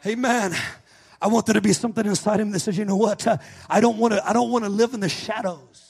Amen. I want there to be something inside him that says, you know what? I don't want to. I don't want to live in the shadows.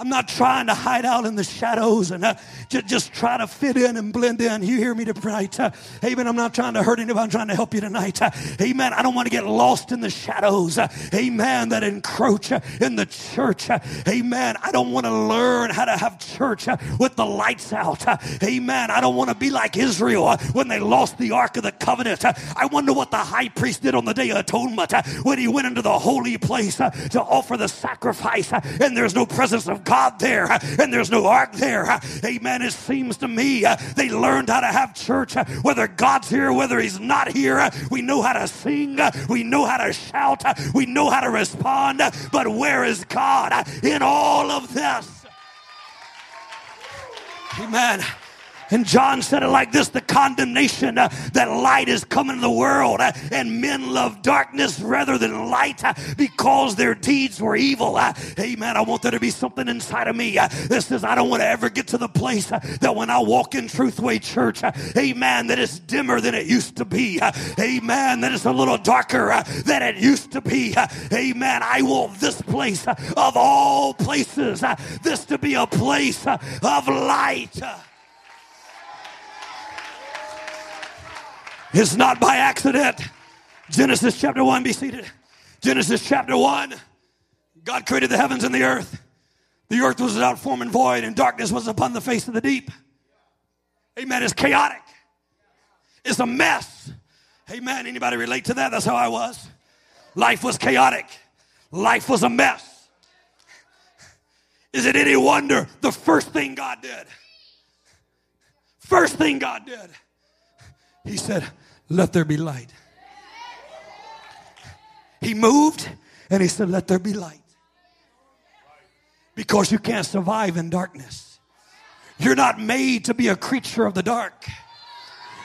I'm not trying to hide out in the shadows and uh, just, just try to fit in and blend in. You hear me tonight? Uh, amen. I'm not trying to hurt anybody. I'm trying to help you tonight. Uh, amen. I don't want to get lost in the shadows. Uh, amen. That encroach uh, in the church. Uh, amen. I don't want to learn how to have church with the lights out. amen. I don't want to be like Israel when they lost the Ark of the Covenant. I wonder what the high priest did on the Day of Atonement when he went into the holy place to offer the sacrifice and there's no presence of God God there uh, and there's no ark there. Uh, amen. It seems to me uh, they learned how to have church, uh, whether God's here, whether He's not here. Uh, we know how to sing, we know how to shout, we know how to respond. But where is God in all of this? Amen. And John said it like this the condemnation uh, that light is coming to the world, uh, and men love darkness rather than light uh, because their deeds were evil. Uh, amen. I want there to be something inside of me uh, that says, I don't want to ever get to the place uh, that when I walk in Truthway Church, amen, that it's dimmer than it used to be. amen. That it's a little darker than it used to be. amen. I want this place of all places, this to be a place of light. It's not by accident. Genesis chapter 1, be seated. Genesis chapter 1, God created the heavens and the earth. The earth was without form and void, and darkness was upon the face of the deep. Amen. It's chaotic. It's a mess. Amen. Anybody relate to that? That's how I was. Life was chaotic. Life was a mess. Is it any wonder the first thing God did? First thing God did. He said, let there be light. He moved and he said, Let there be light. Because you can't survive in darkness. You're not made to be a creature of the dark.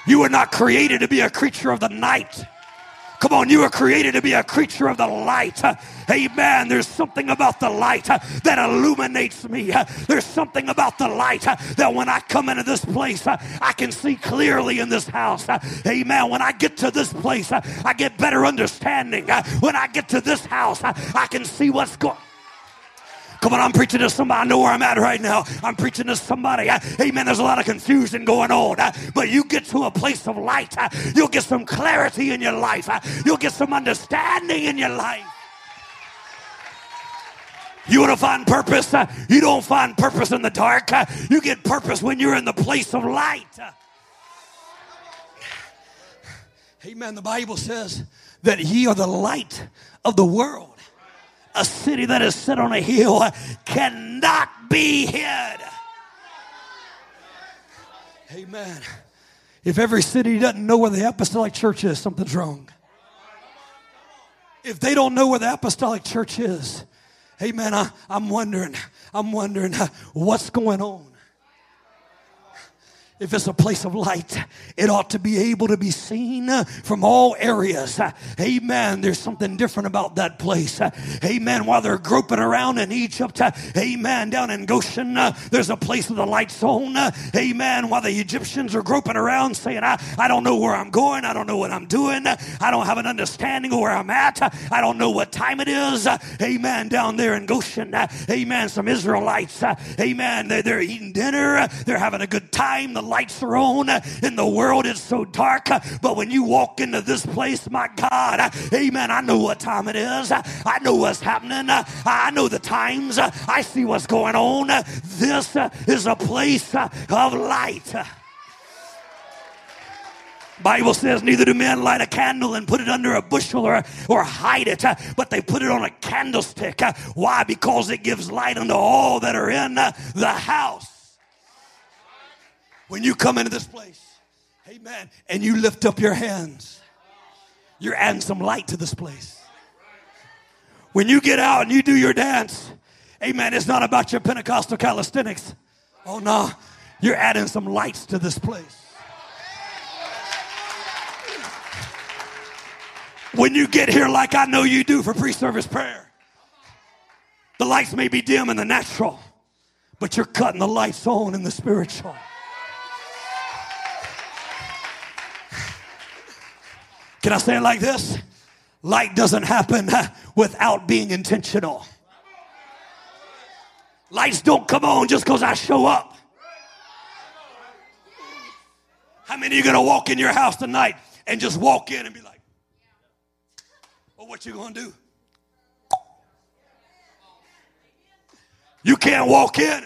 You were not created to be a creature of the night. Come on, you were created to be a creature of the light. Amen. There's something about the light that illuminates me. There's something about the light that when I come into this place, I can see clearly in this house. Amen. When I get to this place, I get better understanding. When I get to this house, I can see what's going Come on, I'm preaching to somebody. I know where I'm at right now. I'm preaching to somebody. Uh, amen. There's a lot of confusion going on. Uh, but you get to a place of light. Uh, you'll get some clarity in your life. You'll get some understanding in your life. You want to find purpose? You don't find purpose in the dark. You get purpose when you're in the place of light. Amen. The Bible says that ye are the light of the world a city that is set on a hill cannot be hid. Amen. If every city doesn't know where the apostolic church is, something's wrong. If they don't know where the apostolic church is, amen, I, am wondering, I'm wondering uh, what's going on. If it's a place of light, it ought to be able to be seen from all areas. Amen. There's something different about that place. Amen. While they're groping around in Egypt, amen, down in Goshen, there's a place with the light zone. Amen. While the Egyptians are groping around saying, I, I don't know where I'm going. I don't know what I'm doing. I don't have an understanding of where I'm at. I don't know what time it is. Amen. Down there in Goshen, amen. Some Israelites, amen. They're, they're eating dinner. They're having a good time. The lights are on in the world is so dark. But when you walk into this place, my God, amen, I know what time it is. I know what's happening. I know the times. I see what's going on. This is a place of light. Bible says neither do men light a candle and put it under a bushel or, or hide it, but they put it on a candlestick. Why? Because it gives light unto all that are in the house. When you come into this place, amen, and you lift up your hands, you're adding some light to this place. When you get out and you do your dance, amen, it's not about your Pentecostal calisthenics. Oh, no, you're adding some lights to this place. When you get here, like I know you do for pre service prayer, the lights may be dim in the natural, but you're cutting the lights on in the spiritual. Can I say it like this? Light doesn't happen without being intentional. Lights don't come on just because I show up. How many you going to walk in your house tonight and just walk in and be like, well, what you going to do? You can't walk in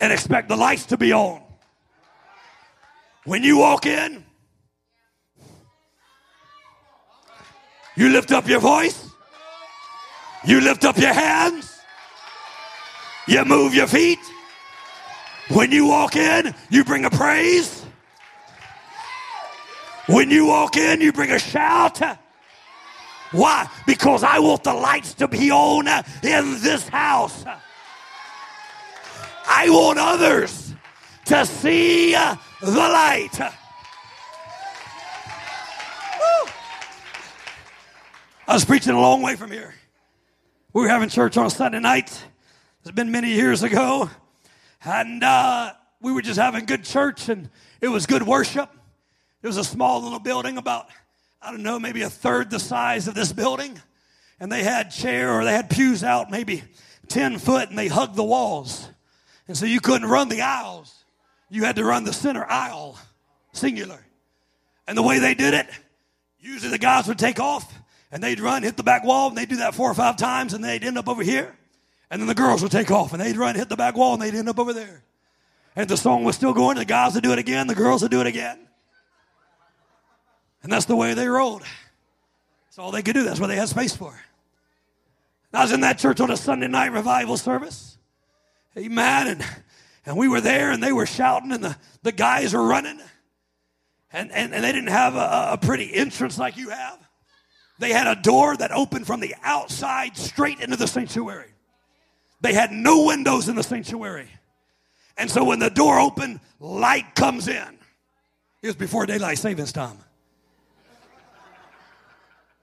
and expect the lights to be on. When you walk in, you lift up your voice, you lift up your hands, you move your feet. When you walk in, you bring a praise. When you walk in, you bring a shout. Why? Because I want the lights to be on in this house. I want others to see the light. Woo. I was preaching a long way from here. We were having church on a Sunday night. It's been many years ago. And uh, we were just having good church and it was good worship. It was a small little building, about, I don't know, maybe a third the size of this building. And they had chair or they had pews out maybe 10 foot and they hugged the walls. And so you couldn't run the aisles. You had to run the center aisle, singular. And the way they did it, usually the guys would take off and they'd run, hit the back wall, and they'd do that four or five times, and they'd end up over here. And then the girls would take off and they'd run, hit the back wall, and they'd end up over there. And the song was still going, the guys would do it again, the girls would do it again. And that's the way they rolled. That's all they could do. That's what they had space for. I was in that church on a Sunday night revival service. Amen. And, and we were there and they were shouting and the, the guys were running. And, and, and they didn't have a, a pretty entrance like you have. They had a door that opened from the outside straight into the sanctuary. They had no windows in the sanctuary. And so when the door opened, light comes in. It was before daylight savings time.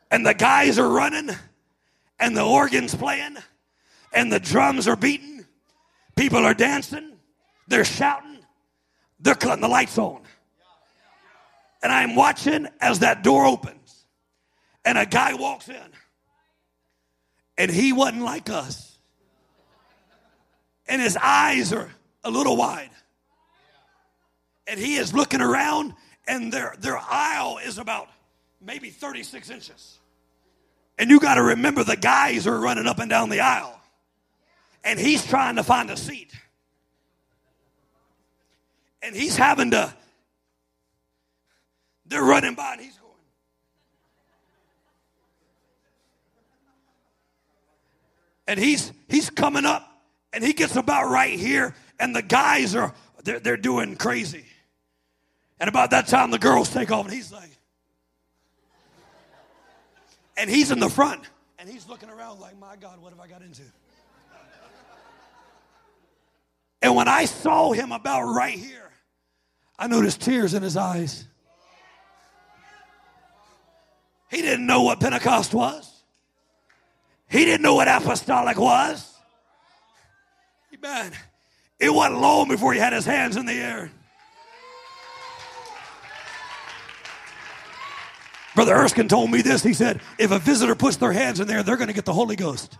And the guys are running, and the organ's playing, and the drums are beating, People are dancing, they're shouting, they're cutting the lights on. And I'm watching as that door opens and a guy walks in. And he wasn't like us. And his eyes are a little wide. And he is looking around, and their, their aisle is about maybe 36 inches. And you got to remember the guys are running up and down the aisle and he's trying to find a seat. And he's having to, they're running by and he's going. And he's he's coming up and he gets about right here, and the guys are they're, they're doing crazy. And about that time the girls take off and he's like, and he's in the front and he's looking around like, my God, what have I got into? And when I saw him about right here, I noticed tears in his eyes. He didn't know what Pentecost was. He didn't know what apostolic was. Amen. It wasn't long before he had his hands in the air. Brother Erskine told me this. He said, if a visitor puts their hands in there, they're going to get the Holy Ghost.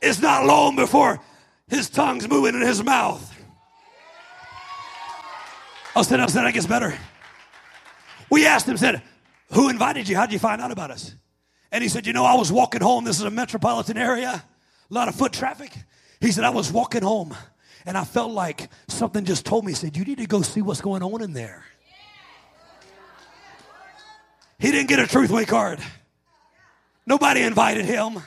It's not long before his tongue's moving in his mouth. Oh, said, I said, that gets better. We asked him, said, who invited you? How'd you find out about us? And he said, you know, I was walking home. This is a metropolitan area, a lot of foot traffic. He said, I was walking home and I felt like something just told me, said, you need to go see what's going on in there. He didn't get a Truthway card. Nobody invited him.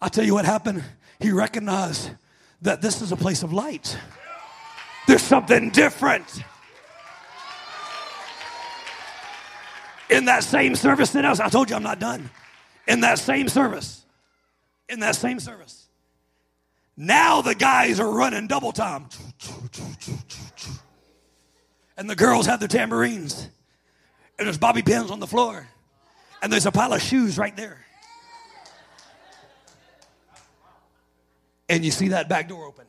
I tell you what happened. He recognized that this is a place of light. There's something different. In that same service that else, I told you I'm not done. In that same service, in that same service, now the guys are running double time. And the girls have their tambourines. And there's bobby pins on the floor. And there's a pile of shoes right there. And you see that back door open.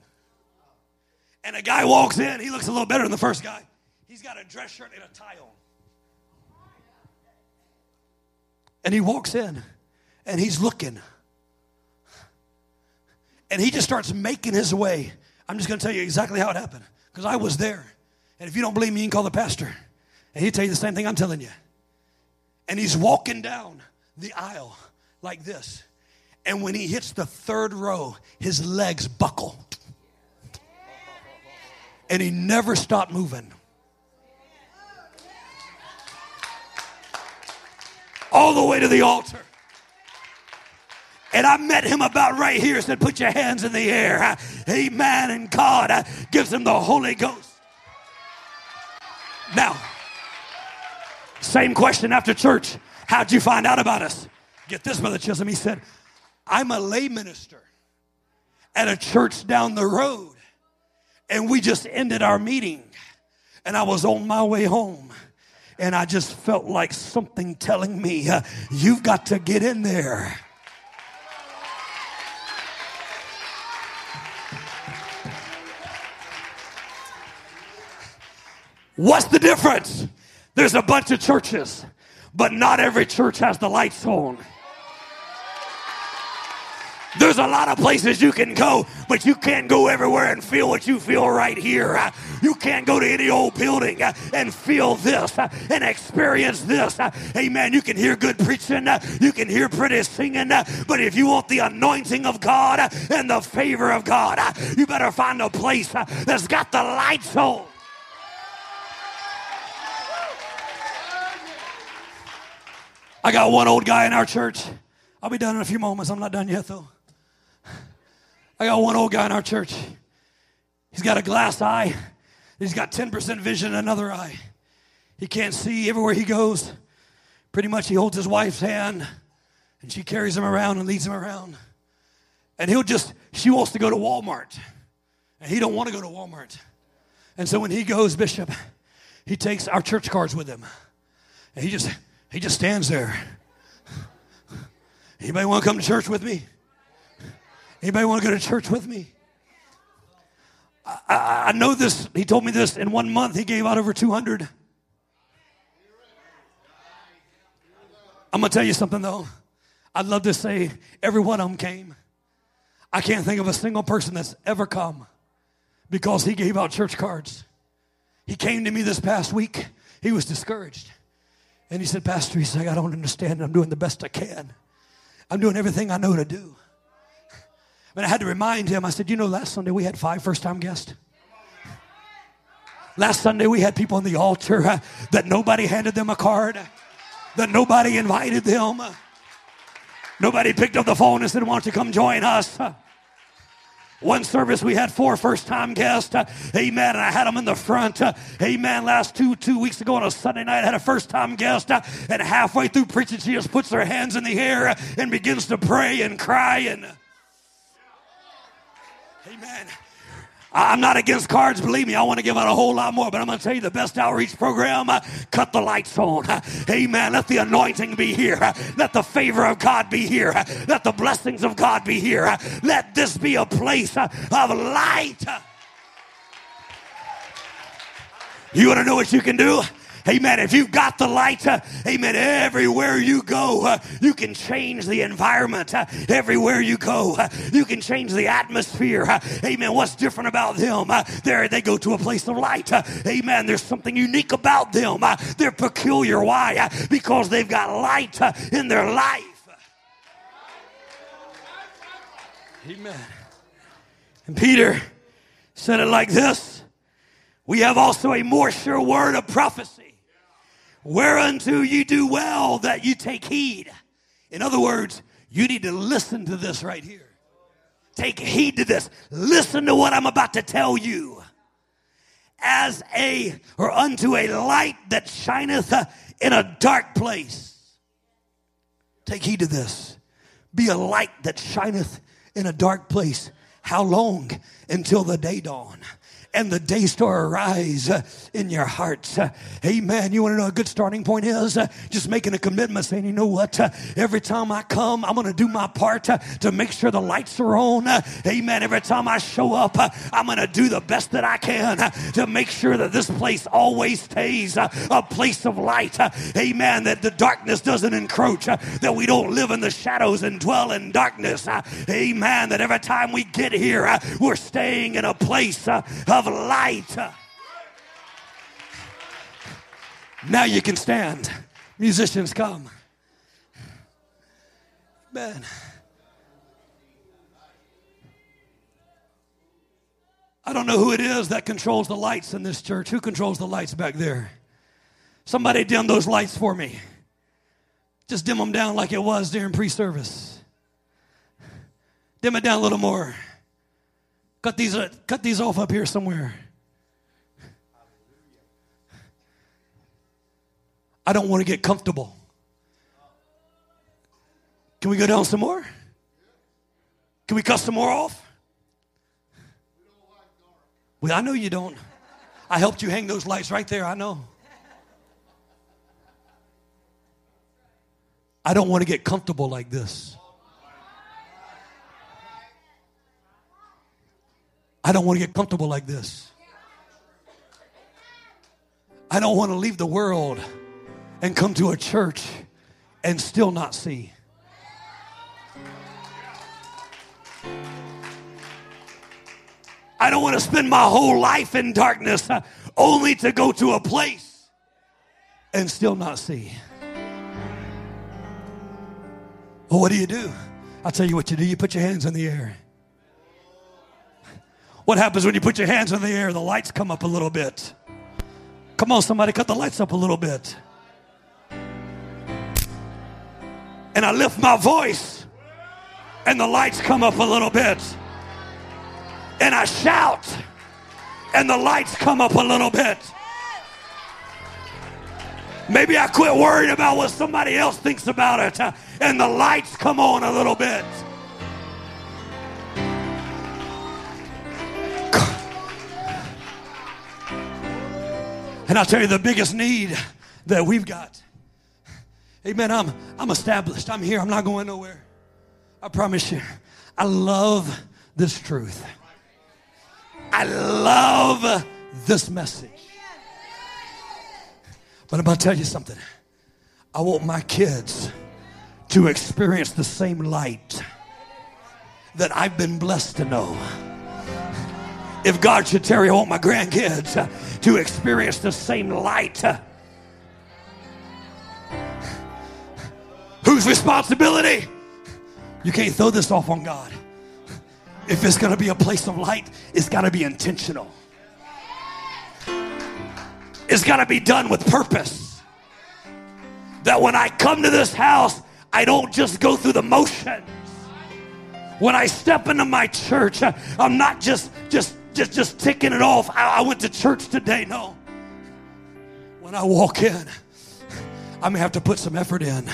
And a guy walks in. He looks a little better than the first guy. He's got a dress shirt and a tie on. And he walks in and he's looking. And he just starts making his way. I'm just going to tell you exactly how it happened because I was there. And if you don't believe me, you can call the pastor. And he'll tell you the same thing I'm telling you. And he's walking down the aisle like this. And when he hits the third row, his legs buckle. And he never stopped moving. All the way to the altar. And I met him about right here. Said, Put your hands in the air. Amen. And God gives him the Holy Ghost. Now, same question after church. How'd you find out about us? Get this, Brother Chisholm. He said, I'm a lay minister at a church down the road. And we just ended our meeting. And I was on my way home. And I just felt like something telling me, uh, You've got to get in there. What's the difference? There's a bunch of churches, but not every church has the lights on. There's a lot of places you can go, but you can't go everywhere and feel what you feel right here. You can't go to any old building and feel this and experience this. Amen. You can hear good preaching, you can hear pretty singing, but if you want the anointing of God and the favor of God, you better find a place that's got the lights on. I got one old guy in our church. I'll be done in a few moments. I'm not done yet, though. I got one old guy in our church. He's got a glass eye. He's got 10% vision in another eye. He can't see everywhere he goes. Pretty much, he holds his wife's hand and she carries him around and leads him around. And he'll just, she wants to go to Walmart. And he don't want to go to Walmart. And so when he goes, Bishop, he takes our church cards with him. And he just he just stands there. Anybody want to come to church with me? Anybody want to go to church with me? I, I, I know this. He told me this in one month. He gave out over 200. I'm going to tell you something though. I'd love to say every one of them came. I can't think of a single person that's ever come because he gave out church cards. He came to me this past week. He was discouraged. And he said, Pastor, he said, I don't understand. I'm doing the best I can. I'm doing everything I know to do. But I had to remind him, I said, You know, last Sunday we had five first time guests. Last Sunday we had people on the altar uh, that nobody handed them a card, that nobody invited them. Nobody picked up the phone and said, Why don't you come join us? One service we had four first time guests. Uh, amen. And I had them in the front. Uh, amen. Last two two weeks ago on a Sunday night, I had a first time guest. Uh, and halfway through preaching, she just puts her hands in the air and begins to pray and cry. And amen. I'm not against cards, believe me. I want to give out a whole lot more, but I'm going to tell you the best outreach program. Uh, cut the lights on. Uh, amen. Let the anointing be here. Uh, let the favor of God be here. Let the blessings of God be here. Let this be a place uh, of light. You want to know what you can do? Amen. If you've got the light, uh, amen, everywhere you go, uh, you can change the environment. Uh, everywhere you go, uh, you can change the atmosphere. Uh, amen. What's different about them? Uh, there, they go to a place of light. amen. There's something unique about them. they're peculiar. Why? because they've got light in their life. Amen. And Peter said it like this We have also a more sure word of prophecy whereunto you do well that you take heed. In other words, you need to listen to this right here. Take heed to this. Listen to what I'm about to tell you. As a, or unto a light that shineth uh, in a dark place. Take heed to this. Be a light that shineth in a dark place. How long? Until the day dawn and the day star arise uh, in your hearts. Uh, amen. You want to know a good starting point is? Uh, just making a commitment saying, you know what? Uh, every time I come, I'm going to do my part uh, to make sure the lights are on. Uh, amen. Every time I show up, I'm going to do the best that I can to make sure that this place always stays a place of light. amen. That the darkness doesn't encroach, that we don't live in the shadows and dwell in darkness. amen. That every time we get here, we're staying in a place of light. Now you can stand. Musicians, come. Man. I don't know who it is that controls the lights in this church. Who controls the lights back there? Somebody dim those lights for me. Just dim them down like it was during pre service. Dim it down a little more. Cut these, uh, cut these off up here somewhere. I don't want to get comfortable. Can we go down some more? Can we cut some more off? Well, I know you don't. I helped you hang those lights right there, I know. I don't want to get comfortable like this. I don't want to get comfortable like this. I don't want to leave the world and come to a church and still not see. I don't want to spend my whole life in darkness uh, only to go to a place and still not see. Well, what do you do? I'll tell you what you do. You put your hands in the air. What happens when you put your hands in the air? The lights come up a little bit. Come on, somebody, cut the lights up a little bit. And I lift my voice, and the lights come up a little bit. And I shout, and the lights come up a little bit. Maybe I quit worrying about what somebody else thinks about it, and the lights come on a little bit. And I'll tell you the biggest need that we've got. Amen. I'm, I'm established. I'm here. I'm not going nowhere. I promise you. I love this truth. I love this message. But I'm going to tell you something. I want my kids to experience the same light that I've been blessed to know. If God should tarry, I want my grandkids uh, to experience the same light. Uh, whose responsibility? You can't throw this off on God. If it's going to be a place of light, it's got to be intentional. It's got to be done with purpose. That when I come to this house, I don't just go through the motions. When I step into my church, uh, I'm not just just just just ticking it off. I, I went to church today. No. When I walk in, I may have to put some effort in.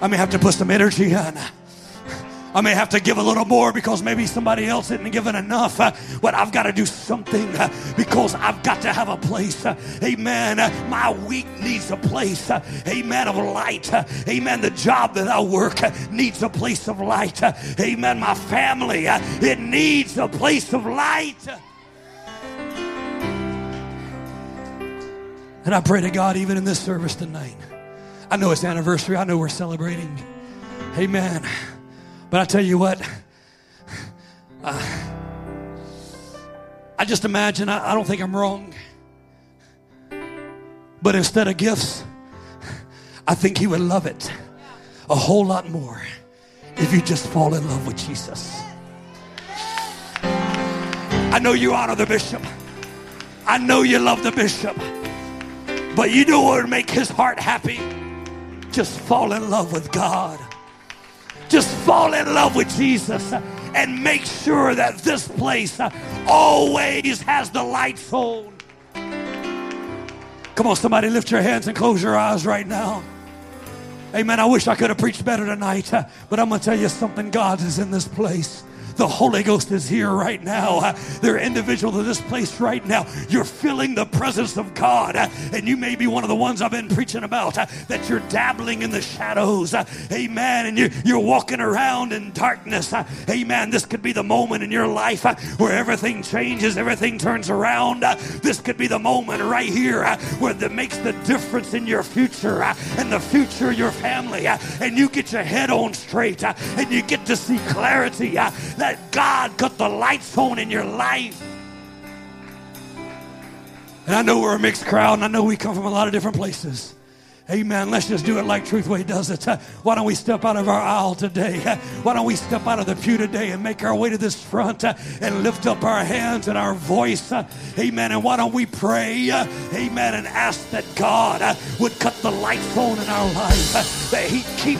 I may have to put some energy in. I may have to give a little more because maybe somebody else isn't giving enough. Uh, but I've got to do something uh, because I've got to have a place. Uh, amen. My week needs a place. Amen. Of light. Amen. The job that I work needs a place of light. Amen. My family, it needs a place of light. And I pray to God, even in this service tonight. I know it's anniversary. I know we're celebrating. Amen. But I tell you what, uh, I just imagine, I, I don't think I'm wrong. But instead of gifts, I think he would love it a whole lot more if you just fall in love with Jesus. I know you honor the bishop. I know you love the bishop. But you know what would make his heart happy? Just fall in love with God. Just fall in love with Jesus and make sure that this place always has the lights on. Come on, somebody lift your hands and close your eyes right now. Amen. I wish I could have preached better tonight, but I'm going to tell you something. God is in this place. The Holy Ghost is here right now. There are individuals in this place right now. You're feeling the presence of God. And you may be one of the ones I've been preaching about that you're dabbling in the shadows. Amen. And you're, you're walking around in darkness. Amen. This could be the moment in your life where everything changes, everything turns around. This could be the moment right here where that makes the difference in your future and the future of your family. And you get your head on straight and you get to see clarity God got the lights on in your life. And I know we're a mixed crowd, and I know we come from a lot of different places. Amen. Let's just do it like Truthway does it. Why don't we step out of our aisle today? Why don't we step out of the pew today and make our way to this front and lift up our hands and our voice? Amen. And why don't we pray? Amen. And ask that God would cut the lights on in our life, that He keep